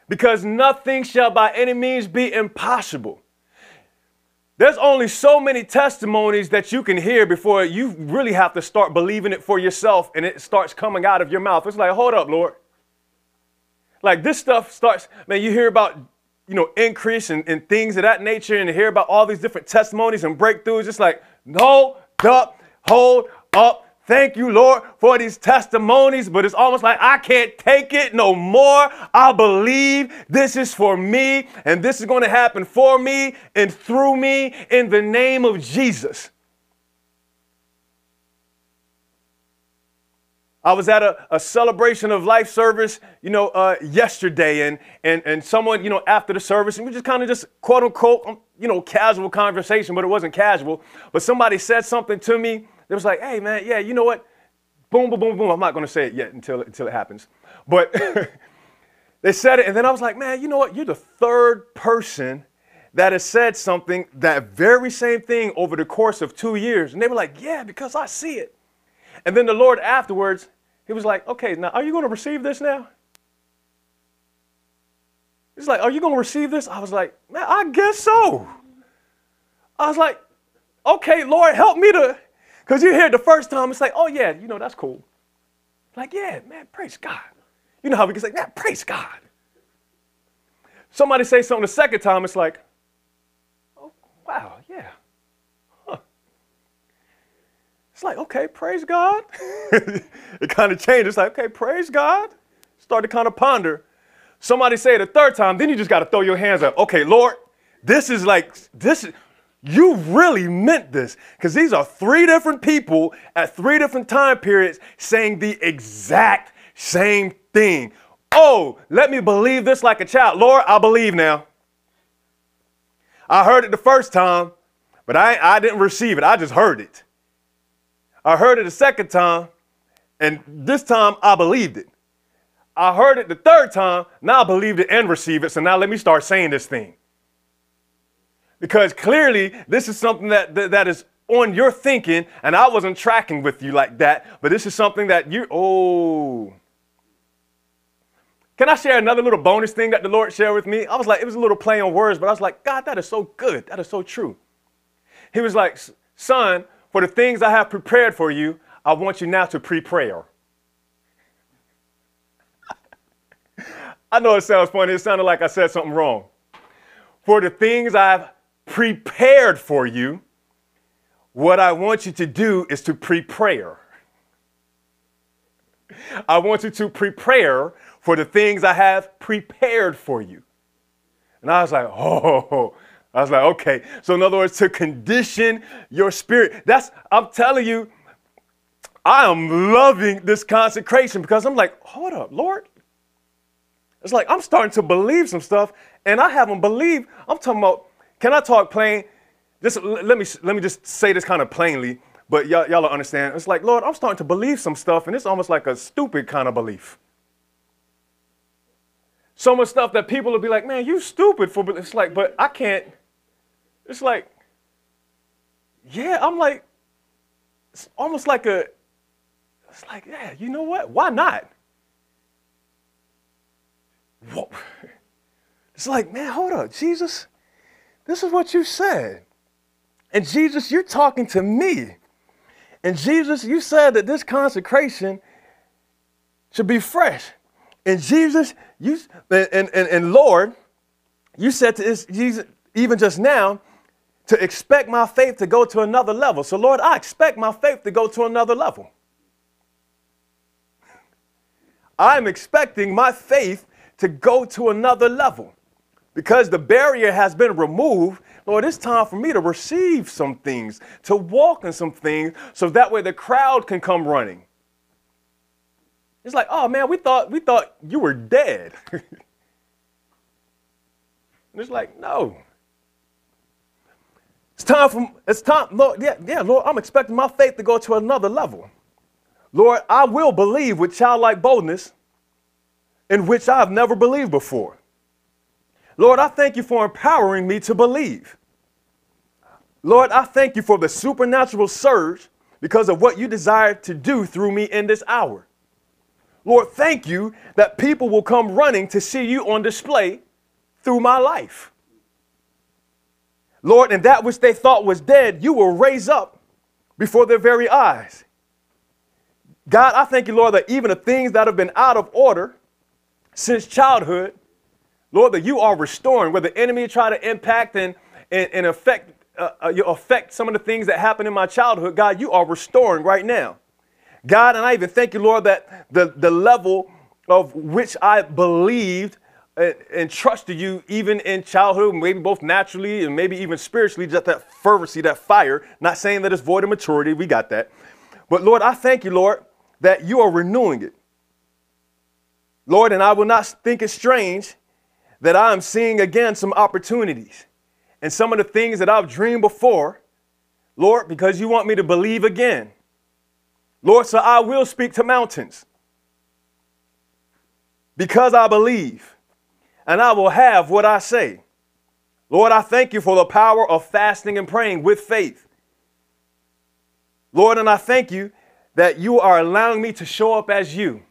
Because nothing shall by any means be impossible. There's only so many testimonies that you can hear before you really have to start believing it for yourself and it starts coming out of your mouth. It's like, hold up, Lord. Like this stuff starts, man, you hear about, you know, increase and, things of that nature and hear about all these different testimonies and breakthroughs. It's like, hold up, hold up, Thank you, Lord, for these testimonies, but it's almost like I can't take it no more. I believe this is for me, and this is going to happen for me and through me in the name of Jesus. I was at a, a celebration of life service, you know, uh, yesterday, and, and, and someone, you know, after the service, and we just kind of just quote unquote, um, you know, casual conversation, but it wasn't casual. But somebody said something to me it was like, hey, man, yeah, you know what? Boom, boom, boom, boom. I'm not going to say it yet until, until it happens. But they said it, and then I was like, man, you know what? You're the third person that has said something, that very same thing over the course of two years. And they were like, yeah, because I see it. And then the Lord afterwards, he was like, okay, now are you going to receive this now? He's like, are you going to receive this? I was like, man, I guess so. I was like, okay, Lord, help me to Because you hear it the first time, it's like, oh yeah, you know, that's cool. Like, yeah, man, praise God. You know how we can say, yeah, praise God. Somebody say something the second time, it's like, oh, wow, yeah. Huh. It's like, okay, praise God. it kind of changes. It's like, okay, praise God. Start to kind of ponder. Somebody say it a third time, then you just got to throw your hands up. Okay, Lord, this is like, this is, you really meant this. Because these are three different people at three different time periods saying the exact same thing. Oh, let me believe this like a child. Lord, I believe now. I heard it the first time, but I, I didn't receive it. I just heard it. I heard it the second time, and this time I believed it. I heard it the third time, now I believed it and received it. So now let me start saying this thing. Because clearly this is something that, that, that is on your thinking, and I wasn't tracking with you like that, but this is something that you, oh. Can I share another little bonus thing that the Lord shared with me? I was like, it was a little play on words, but I was like, God, that is so good. That is so true. He was like, son, for the things I have prepared for you, I want you now to pre-prayer. I know it sounds funny. It sounded like I said something wrong. For the things I've prepared for you, what I want you to do is to prepare. I want you to prepare for the things I have prepared for you. And I was like, oh, I was like, okay. So, in other words, to condition your spirit. That's, I'm telling you, I am loving this consecration because I'm like, hold up, Lord. It's like I'm starting to believe some stuff, and I haven't believed. I'm talking about, can I talk plain? Just let me let me just say this kind of plainly, but y'all, y'all understand. It's like, Lord, I'm starting to believe some stuff, and it's almost like a stupid kind of belief. So much stuff that people will be like, man, you stupid for it's like, but I can't. It's like, yeah, I'm like, it's almost like a, it's like, yeah, you know what? Why not? What? It's like, man, hold up, Jesus, this is what you said. And Jesus, you're talking to me. And Jesus, you said that this consecration should be fresh. And Jesus, you and, and, and Lord, you said to this, Jesus, even just now, to expect my faith to go to another level. So, Lord, I expect my faith to go to another level. I'm expecting my faith to go to another level because the barrier has been removed. Lord, it's time for me to receive some things, to walk in some things, so that way the crowd can come running. It's like, oh man, we thought we thought you were dead. and it's like, no. It's time for it's time, Lord. Yeah, yeah, Lord, I'm expecting my faith to go to another level. Lord, I will believe with childlike boldness in which I've never believed before. Lord, I thank you for empowering me to believe. Lord, I thank you for the supernatural surge because of what you desire to do through me in this hour. Lord, thank you that people will come running to see you on display through my life. Lord, and that which they thought was dead, you will raise up before their very eyes. God, I thank you, Lord, that even the things that have been out of order since childhood, Lord, that you are restoring, where the enemy try to impact and, and, and affect, uh, uh, affect some of the things that happened in my childhood, God, you are restoring right now. God, and I even thank you, Lord, that the, the level of which I believed and, and trusted you even in childhood, maybe both naturally and maybe even spiritually, just that fervency, that fire. Not saying that it's void of maturity, we got that. But Lord, I thank you, Lord, that you are renewing it. Lord, and I will not think it strange that I am seeing again some opportunities and some of the things that I've dreamed before, Lord, because you want me to believe again. Lord, so I will speak to mountains because I believe, and I will have what I say. Lord, I thank you for the power of fasting and praying with faith. Lord, and I thank you that you are allowing me to show up as you.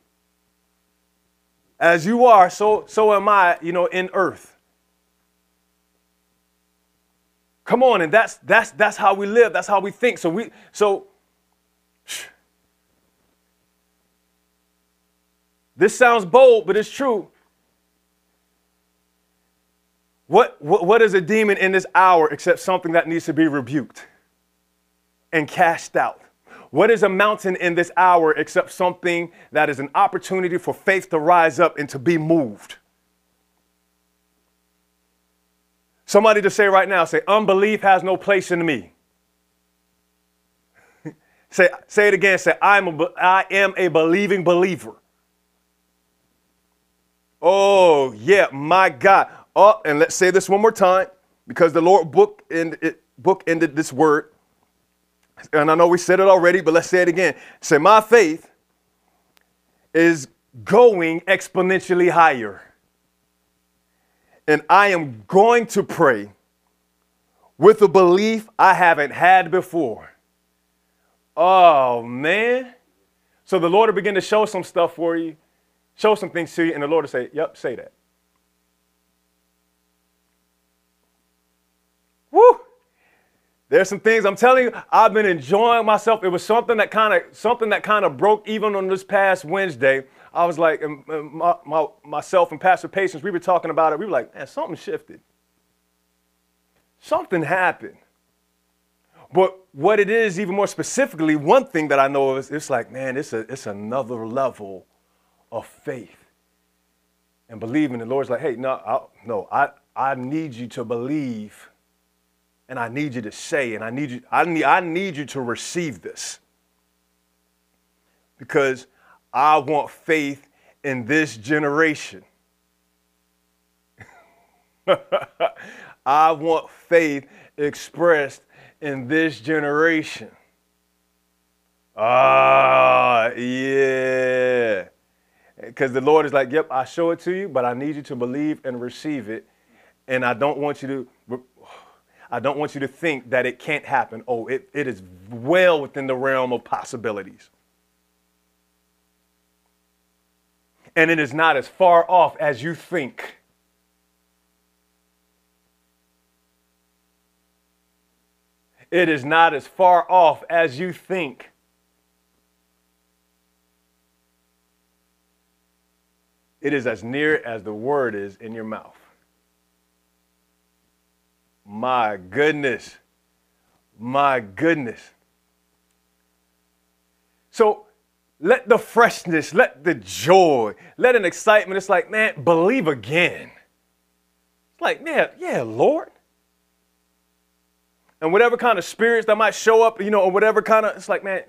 As you are, so, so am I, you know, in earth. Come on, and that's that's that's how we live, that's how we think. So we so This sounds bold, but it's true. What, what, what is a demon in this hour except something that needs to be rebuked and cast out? What is a mountain in this hour except something that is an opportunity for faith to rise up and to be moved? Somebody to say right now, say, unbelief has no place in me. say, say it again, say, I'm a, I am a believing believer. Oh, yeah, my God. Oh, and let's say this one more time because the Lord book, it, book ended this word. And I know we said it already, but let's say it again. Say, my faith is going exponentially higher. And I am going to pray with a belief I haven't had before. Oh, man. So the Lord will begin to show some stuff for you, show some things to you, and the Lord will say, Yep, say that. Woo! There's some things I'm telling you, I've been enjoying myself. It was something that kind of something that kind of broke even on this past Wednesday. I was like, my, my, myself and Pastor Patience, we were talking about it. We were like, man, something shifted. Something happened. But what it is, even more specifically, one thing that I know is it's like, man, it's, a, it's another level of faith and believing. The Lord's like, hey, no, I, no, I, I need you to believe and I need you to say, and I need you, I need, I need you to receive this. Because I want faith in this generation. I want faith expressed in this generation. Ah, yeah. Because the Lord is like, yep, I show it to you, but I need you to believe and receive it. And I don't want you to I don't want you to think that it can't happen. Oh, it, it is well within the realm of possibilities. And it is not as far off as you think. It is not as far off as you think. It is as near as the word is in your mouth. My goodness. My goodness. So let the freshness, let the joy, let an excitement. It's like, man, believe again. It's like, man, yeah, Lord. And whatever kind of spirits that might show up, you know, or whatever kind of, it's like, man,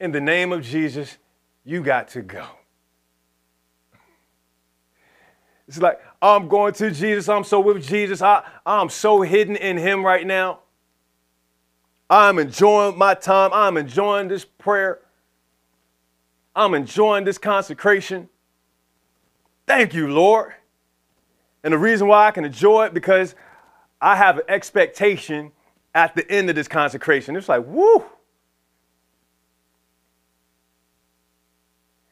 in the name of Jesus, you got to go. It's like, I'm going to Jesus. I'm so with Jesus. I, I'm so hidden in Him right now. I'm enjoying my time. I'm enjoying this prayer. I'm enjoying this consecration. Thank you, Lord. And the reason why I can enjoy it because I have an expectation at the end of this consecration. It's like, woo.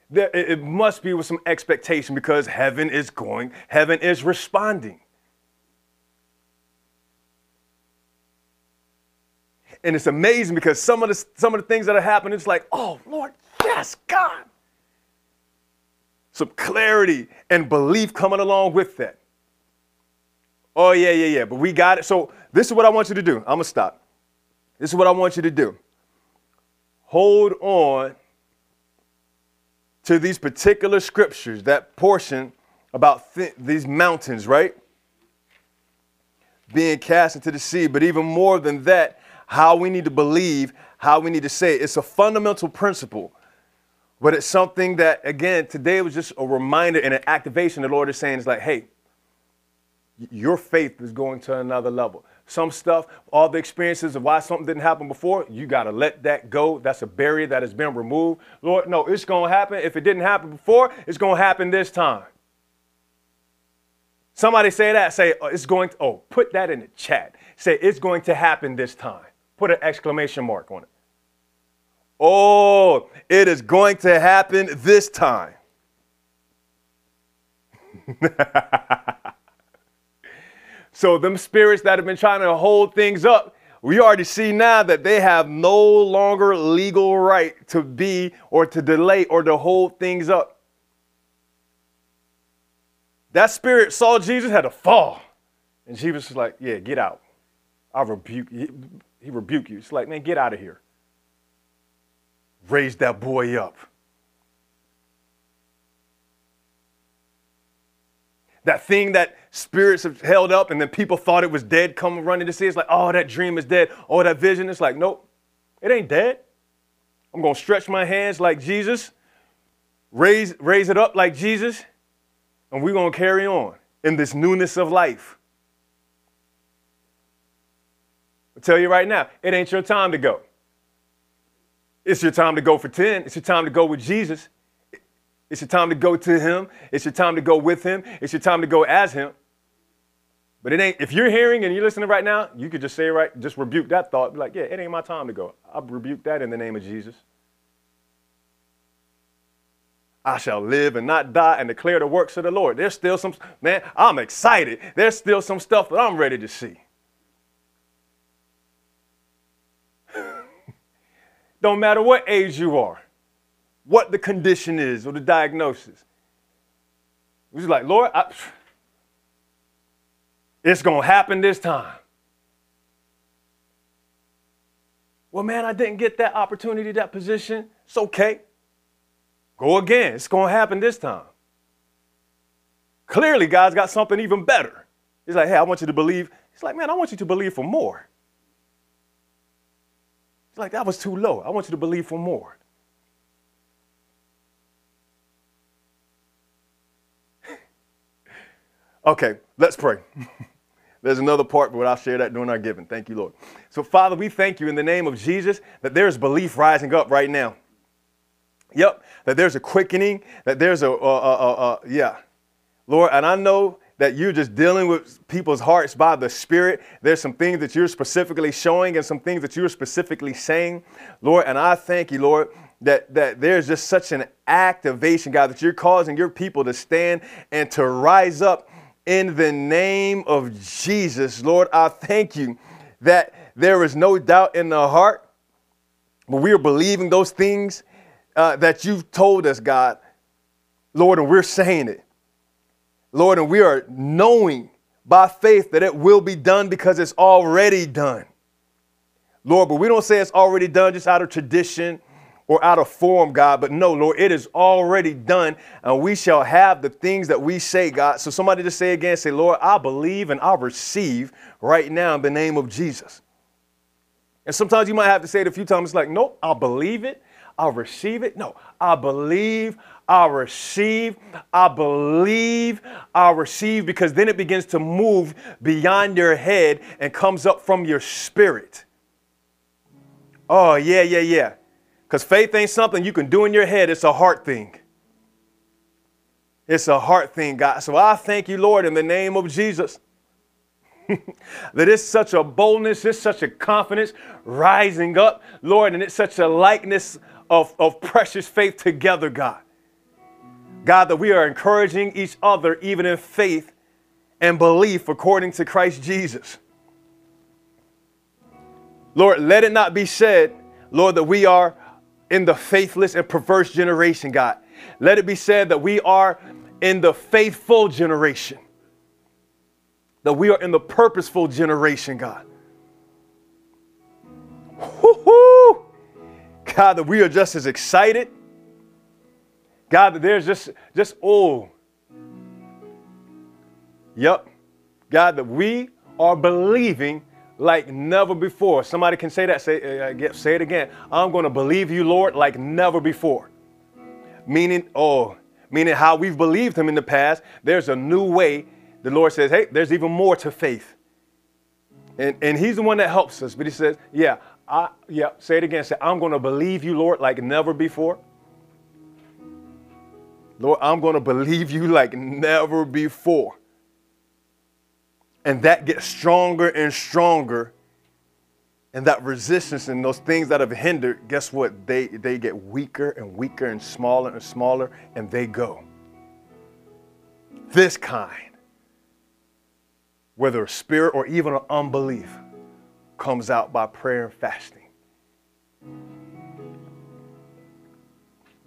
There, it must be with some expectation because heaven is going, heaven is responding. And it's amazing because some of the some of the things that are happening, it's like, oh Lord, yes, God. Some clarity and belief coming along with that. Oh, yeah, yeah, yeah. But we got it. So this is what I want you to do. I'm gonna stop. This is what I want you to do. Hold on to these particular scriptures, that portion about th- these mountains, right? Being cast into the sea, but even more than that, how we need to believe, how we need to say it. It's a fundamental principle, but it's something that, again, today was just a reminder and an activation. The Lord is saying, is like, hey, your faith is going to another level some stuff, all the experiences of why something didn't happen before, you got to let that go. That's a barrier that has been removed. Lord, no, it's going to happen. If it didn't happen before, it's going to happen this time. Somebody say that, say, oh, it's going to, oh, put that in the chat. Say, it's going to happen this time. Put an exclamation mark on it. Oh, it is going to happen this time. So them spirits that have been trying to hold things up, we already see now that they have no longer legal right to be or to delay or to hold things up. That spirit saw Jesus had to fall. And Jesus was like, Yeah, get out. I rebuke you. He rebuked you. It's like, man, get out of here. Raise that boy up. That thing that spirits have held up and then people thought it was dead come running to see it's like oh that dream is dead. Oh that vision. It's like nope it ain't dead. I'm going to stretch my hands like jesus raise raise it up like jesus and we're going to carry on in this newness of life. I tell you right now it ain't your time to go. It's your time to go for 10 it's your time to go with jesus it's your time to go to him. It's your time to go with him. It's your time to go as him. But it ain't, if you're hearing and you're listening right now, you could just say right, just rebuke that thought. Be like, yeah, it ain't my time to go. I rebuke that in the name of Jesus. I shall live and not die and declare the works of the Lord. There's still some, man, I'm excited. There's still some stuff that I'm ready to see. Don't matter what age you are what the condition is or the diagnosis. We was like, Lord, I, it's going to happen this time. Well, man, I didn't get that opportunity, that position. It's okay. Go again. It's going to happen this time. Clearly, God's got something even better. He's like, hey, I want you to believe. He's like, man, I want you to believe for more. He's like, that was too low. I want you to believe for more. Okay, let's pray. There's another part, but I'll share that during our giving. Thank you, Lord. So, Father, we thank you in the name of Jesus that there's belief rising up right now. Yep, that there's a quickening, that there's a, uh, uh, uh, yeah. Lord, and I know that you're just dealing with people's hearts by the Spirit. There's some things that you're specifically showing and some things that you're specifically saying, Lord. And I thank you, Lord, that, that there's just such an activation, God, that you're causing your people to stand and to rise up in the name of Jesus. Lord, I thank you that there is no doubt in the heart, but we are believing those things uh, that you've told us, God. Lord, and we're saying it. Lord, and we are knowing by faith that it will be done because it's already done. Lord, but we don't say it's already done just out of tradition or out of form, God. But no, Lord, it is already done, and we shall have the things that we say, God. So somebody just say again, say, Lord, I believe and I receive right now in the name of Jesus. And sometimes you might have to say it a few times. It's like, nope, I believe it. I receive it. No, I believe, I receive, I believe, I receive, because then it begins to move beyond your head and comes up from your spirit. Oh, yeah, yeah, yeah. Because faith ain't something you can do in your head, it's a heart thing. It's a heart thing, God. So I thank you, Lord, in the name of Jesus. that it's such a boldness, it's such a confidence rising up, Lord, and it's such a likeness of, of precious faith together, God. God, that we are encouraging each other, even in faith and belief, according to Christ Jesus. Lord, let it not be said, Lord, that we are in the faithless and perverse generation, God. Let it be said that we are in the faithful generation, that we are in the purposeful generation, God. Woo-hoo! God, that we are just as excited. God, that there's just, just, oh. Yep. God, that we are believing like never before. Somebody can say that. Say, uh, get, say it again. I'm going to believe you, Lord, like never before. Meaning, oh, meaning how we've believed Him in the past. There's a new way. The Lord says, hey, there's even more to faith. And, and He's the one that helps us. But He says, yeah, I, yeah, say it again. Say, I'm going to believe you, Lord, like never before. Lord, I'm going to believe you like never before. And that gets stronger and stronger. And that resistance and those things that have hindered, guess what? They, they get weaker and weaker and smaller and smaller, and they go. This kind, whether a spirit or even an unbelief, comes out by prayer and fasting.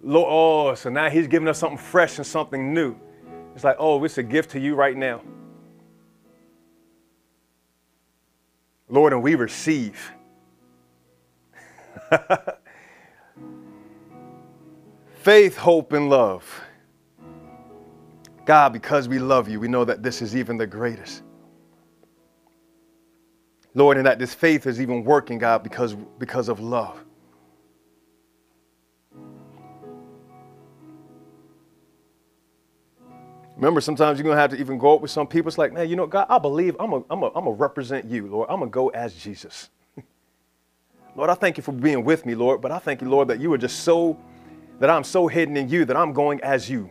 Lord, oh, so now he's giving us something fresh and something new. It's like, oh, it's a gift to you right now. Lord, and we receive. Faith, hope, and love. God, because we love you, we know that this is even the greatest. Lord, and that this faith is even working, God, because, because of love. Remember, sometimes you're going to have to even go up with some people. It's like, man, you know, God, I believe I'm going I'm to represent you, Lord. I'm going to go as Jesus. Lord, I thank you for being with me, Lord, but I thank you, Lord, that you are just so, that I'm so hidden in you that I'm going as you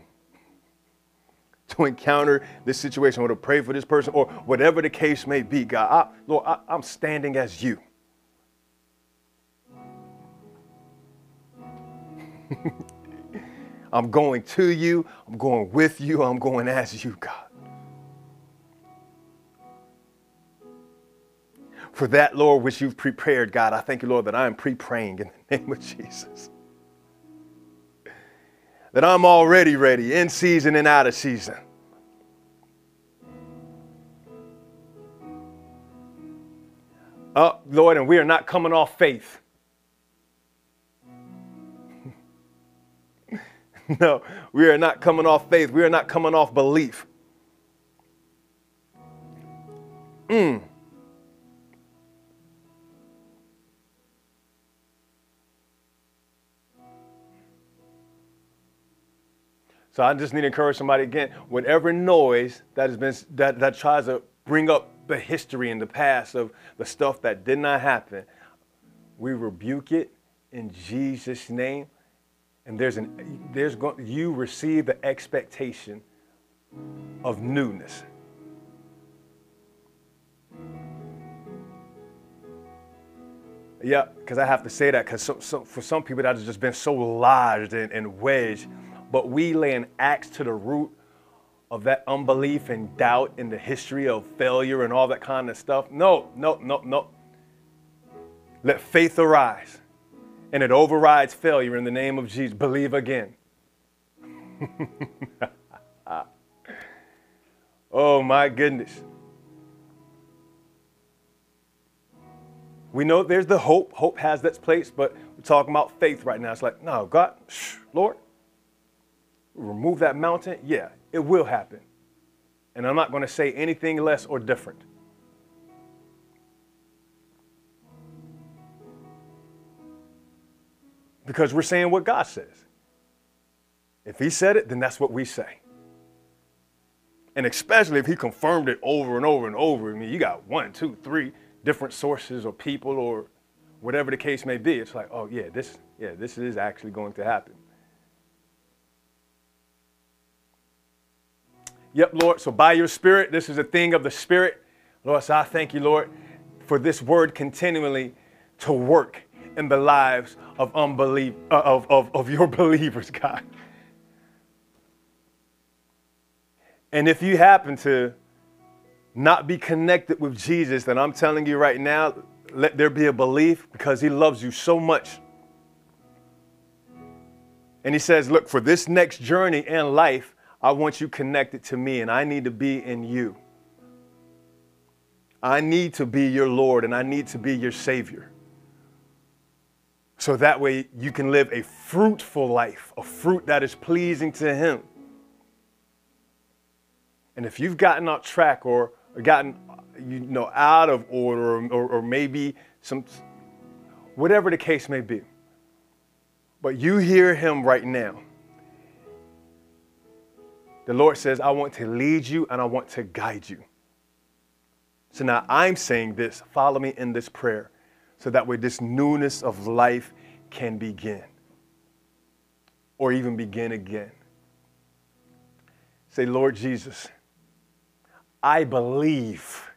to encounter this situation or to pray for this person or whatever the case may be, God. I, Lord, I, I'm standing as you. I'm going to you. I'm going with you. I'm going as you, God. For that, Lord, which you've prepared, God, I thank you, Lord, that I am pre praying in the name of Jesus. That I'm already ready, in season and out of season. Oh, Lord, and we are not coming off faith. no, we are not coming off faith. We are not coming off belief. Mm. So I just need to encourage somebody again. Whatever noise that has been that, that tries to bring up the history and the past of the stuff that did not happen, we rebuke it in Jesus' name and there's an there's going you receive the expectation of newness. Yeah, because I have to say that because so, so for some people that has just been so lodged and, and wedged, but we lay an axe to the root of that unbelief and doubt in the history of failure and all that kind of stuff. No, no, no, no. Let faith arise and it overrides failure in the name of Jesus. Believe again. oh my goodness. We know there's the hope. Hope has its place, but we're talking about faith right now. It's like, no, God, shh, Lord, remove that mountain. Yeah, it will happen. And I'm not going to say anything less or different. Because we're saying what God says. If He said it, then that's what we say. And especially if He confirmed it over and over and over. I mean, you got one, two, three different sources or people or whatever the case may be. It's like, oh yeah, this, yeah, this is actually going to happen. Yep, Lord. So by your Spirit, this is a thing of the Spirit. Lord, so I thank you, Lord, for this word continually to work in the lives of unbelief uh, of, of, of your believers, God. And if you happen to not be connected with Jesus, then I'm telling you right now, let there be a belief because he loves you so much. And he says, Look, for this next journey in life, I want you connected to me and I need to be in you. I need to be your Lord and I need to be your Savior. So that way you can live a fruitful life, a fruit that is pleasing to Him. And if you've gotten off track or gotten you know out of order or, or, or maybe some whatever the case may be, but you hear Him right now. The Lord says, I want to lead you and I want to guide you. So now I'm saying this, follow me in this prayer so that way this newness of life can begin or even begin again. Say, Lord Jesus, I believe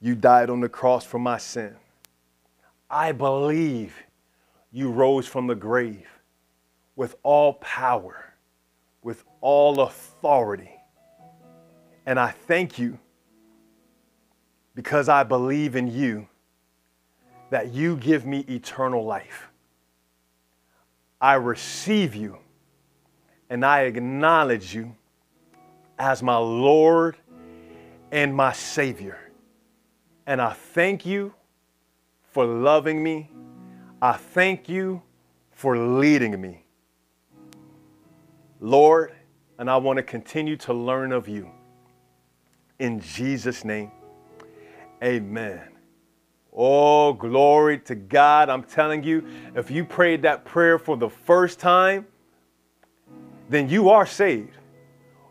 you died on the cross for my sin. I believe you rose from the grave with all power, with all authority. And I thank you because I believe in you that you give me eternal life. I receive you and I acknowledge you as my Lord and my Savior. And I thank you for loving me. I thank you for leading me. Lord, and I want to continue to learn of you. In Jesus' name, amen. Oh, glory to God. I'm telling you, if you prayed that prayer for the first time, then you are saved.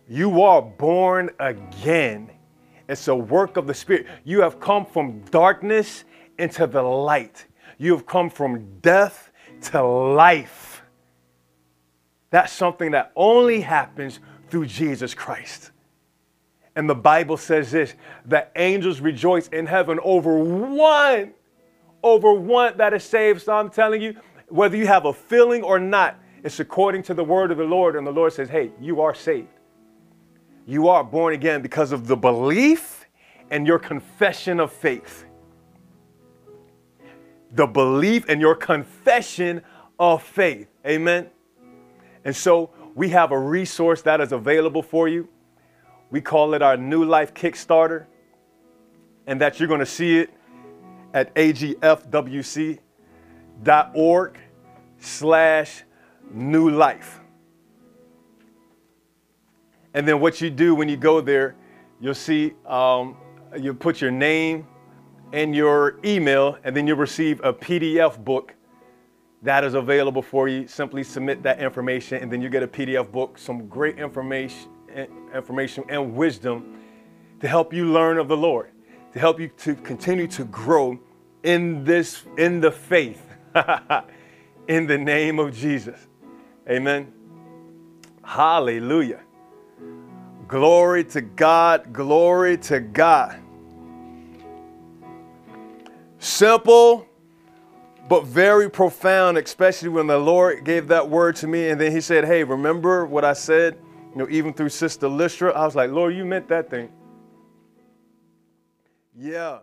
You are born again. It's a work of the Spirit. You have come from darkness into the light. You have come from death to life. That's something that only happens through Jesus Christ. And the Bible says this that angels rejoice in heaven over one, over one that is saved. So I'm telling you, whether you have a feeling or not, it's according to the word of the Lord. And the Lord says, hey, you are saved. You are born again because of the belief and your confession of faith. The belief and your confession of faith. Amen. And so we have a resource that is available for you. We call it our New Life Kickstarter, and that you're going to see it at agfwc.org slash new life. And then what you do when you go there, you'll see um, you put your name and your email, and then you'll receive a PDF book that is available for you. Simply submit that information, and then you get a PDF book, some great information, information and wisdom to help you learn of the Lord, to help you to continue to grow in this in the faith. in the name of Jesus. Amen. Hallelujah. Glory to God. Glory to God. Simple, but very profound, especially when the Lord gave that word to me. And then He said, Hey, remember what I said? You know, even through Sister Lystra, I was like, Lord, you meant that thing. Yeah.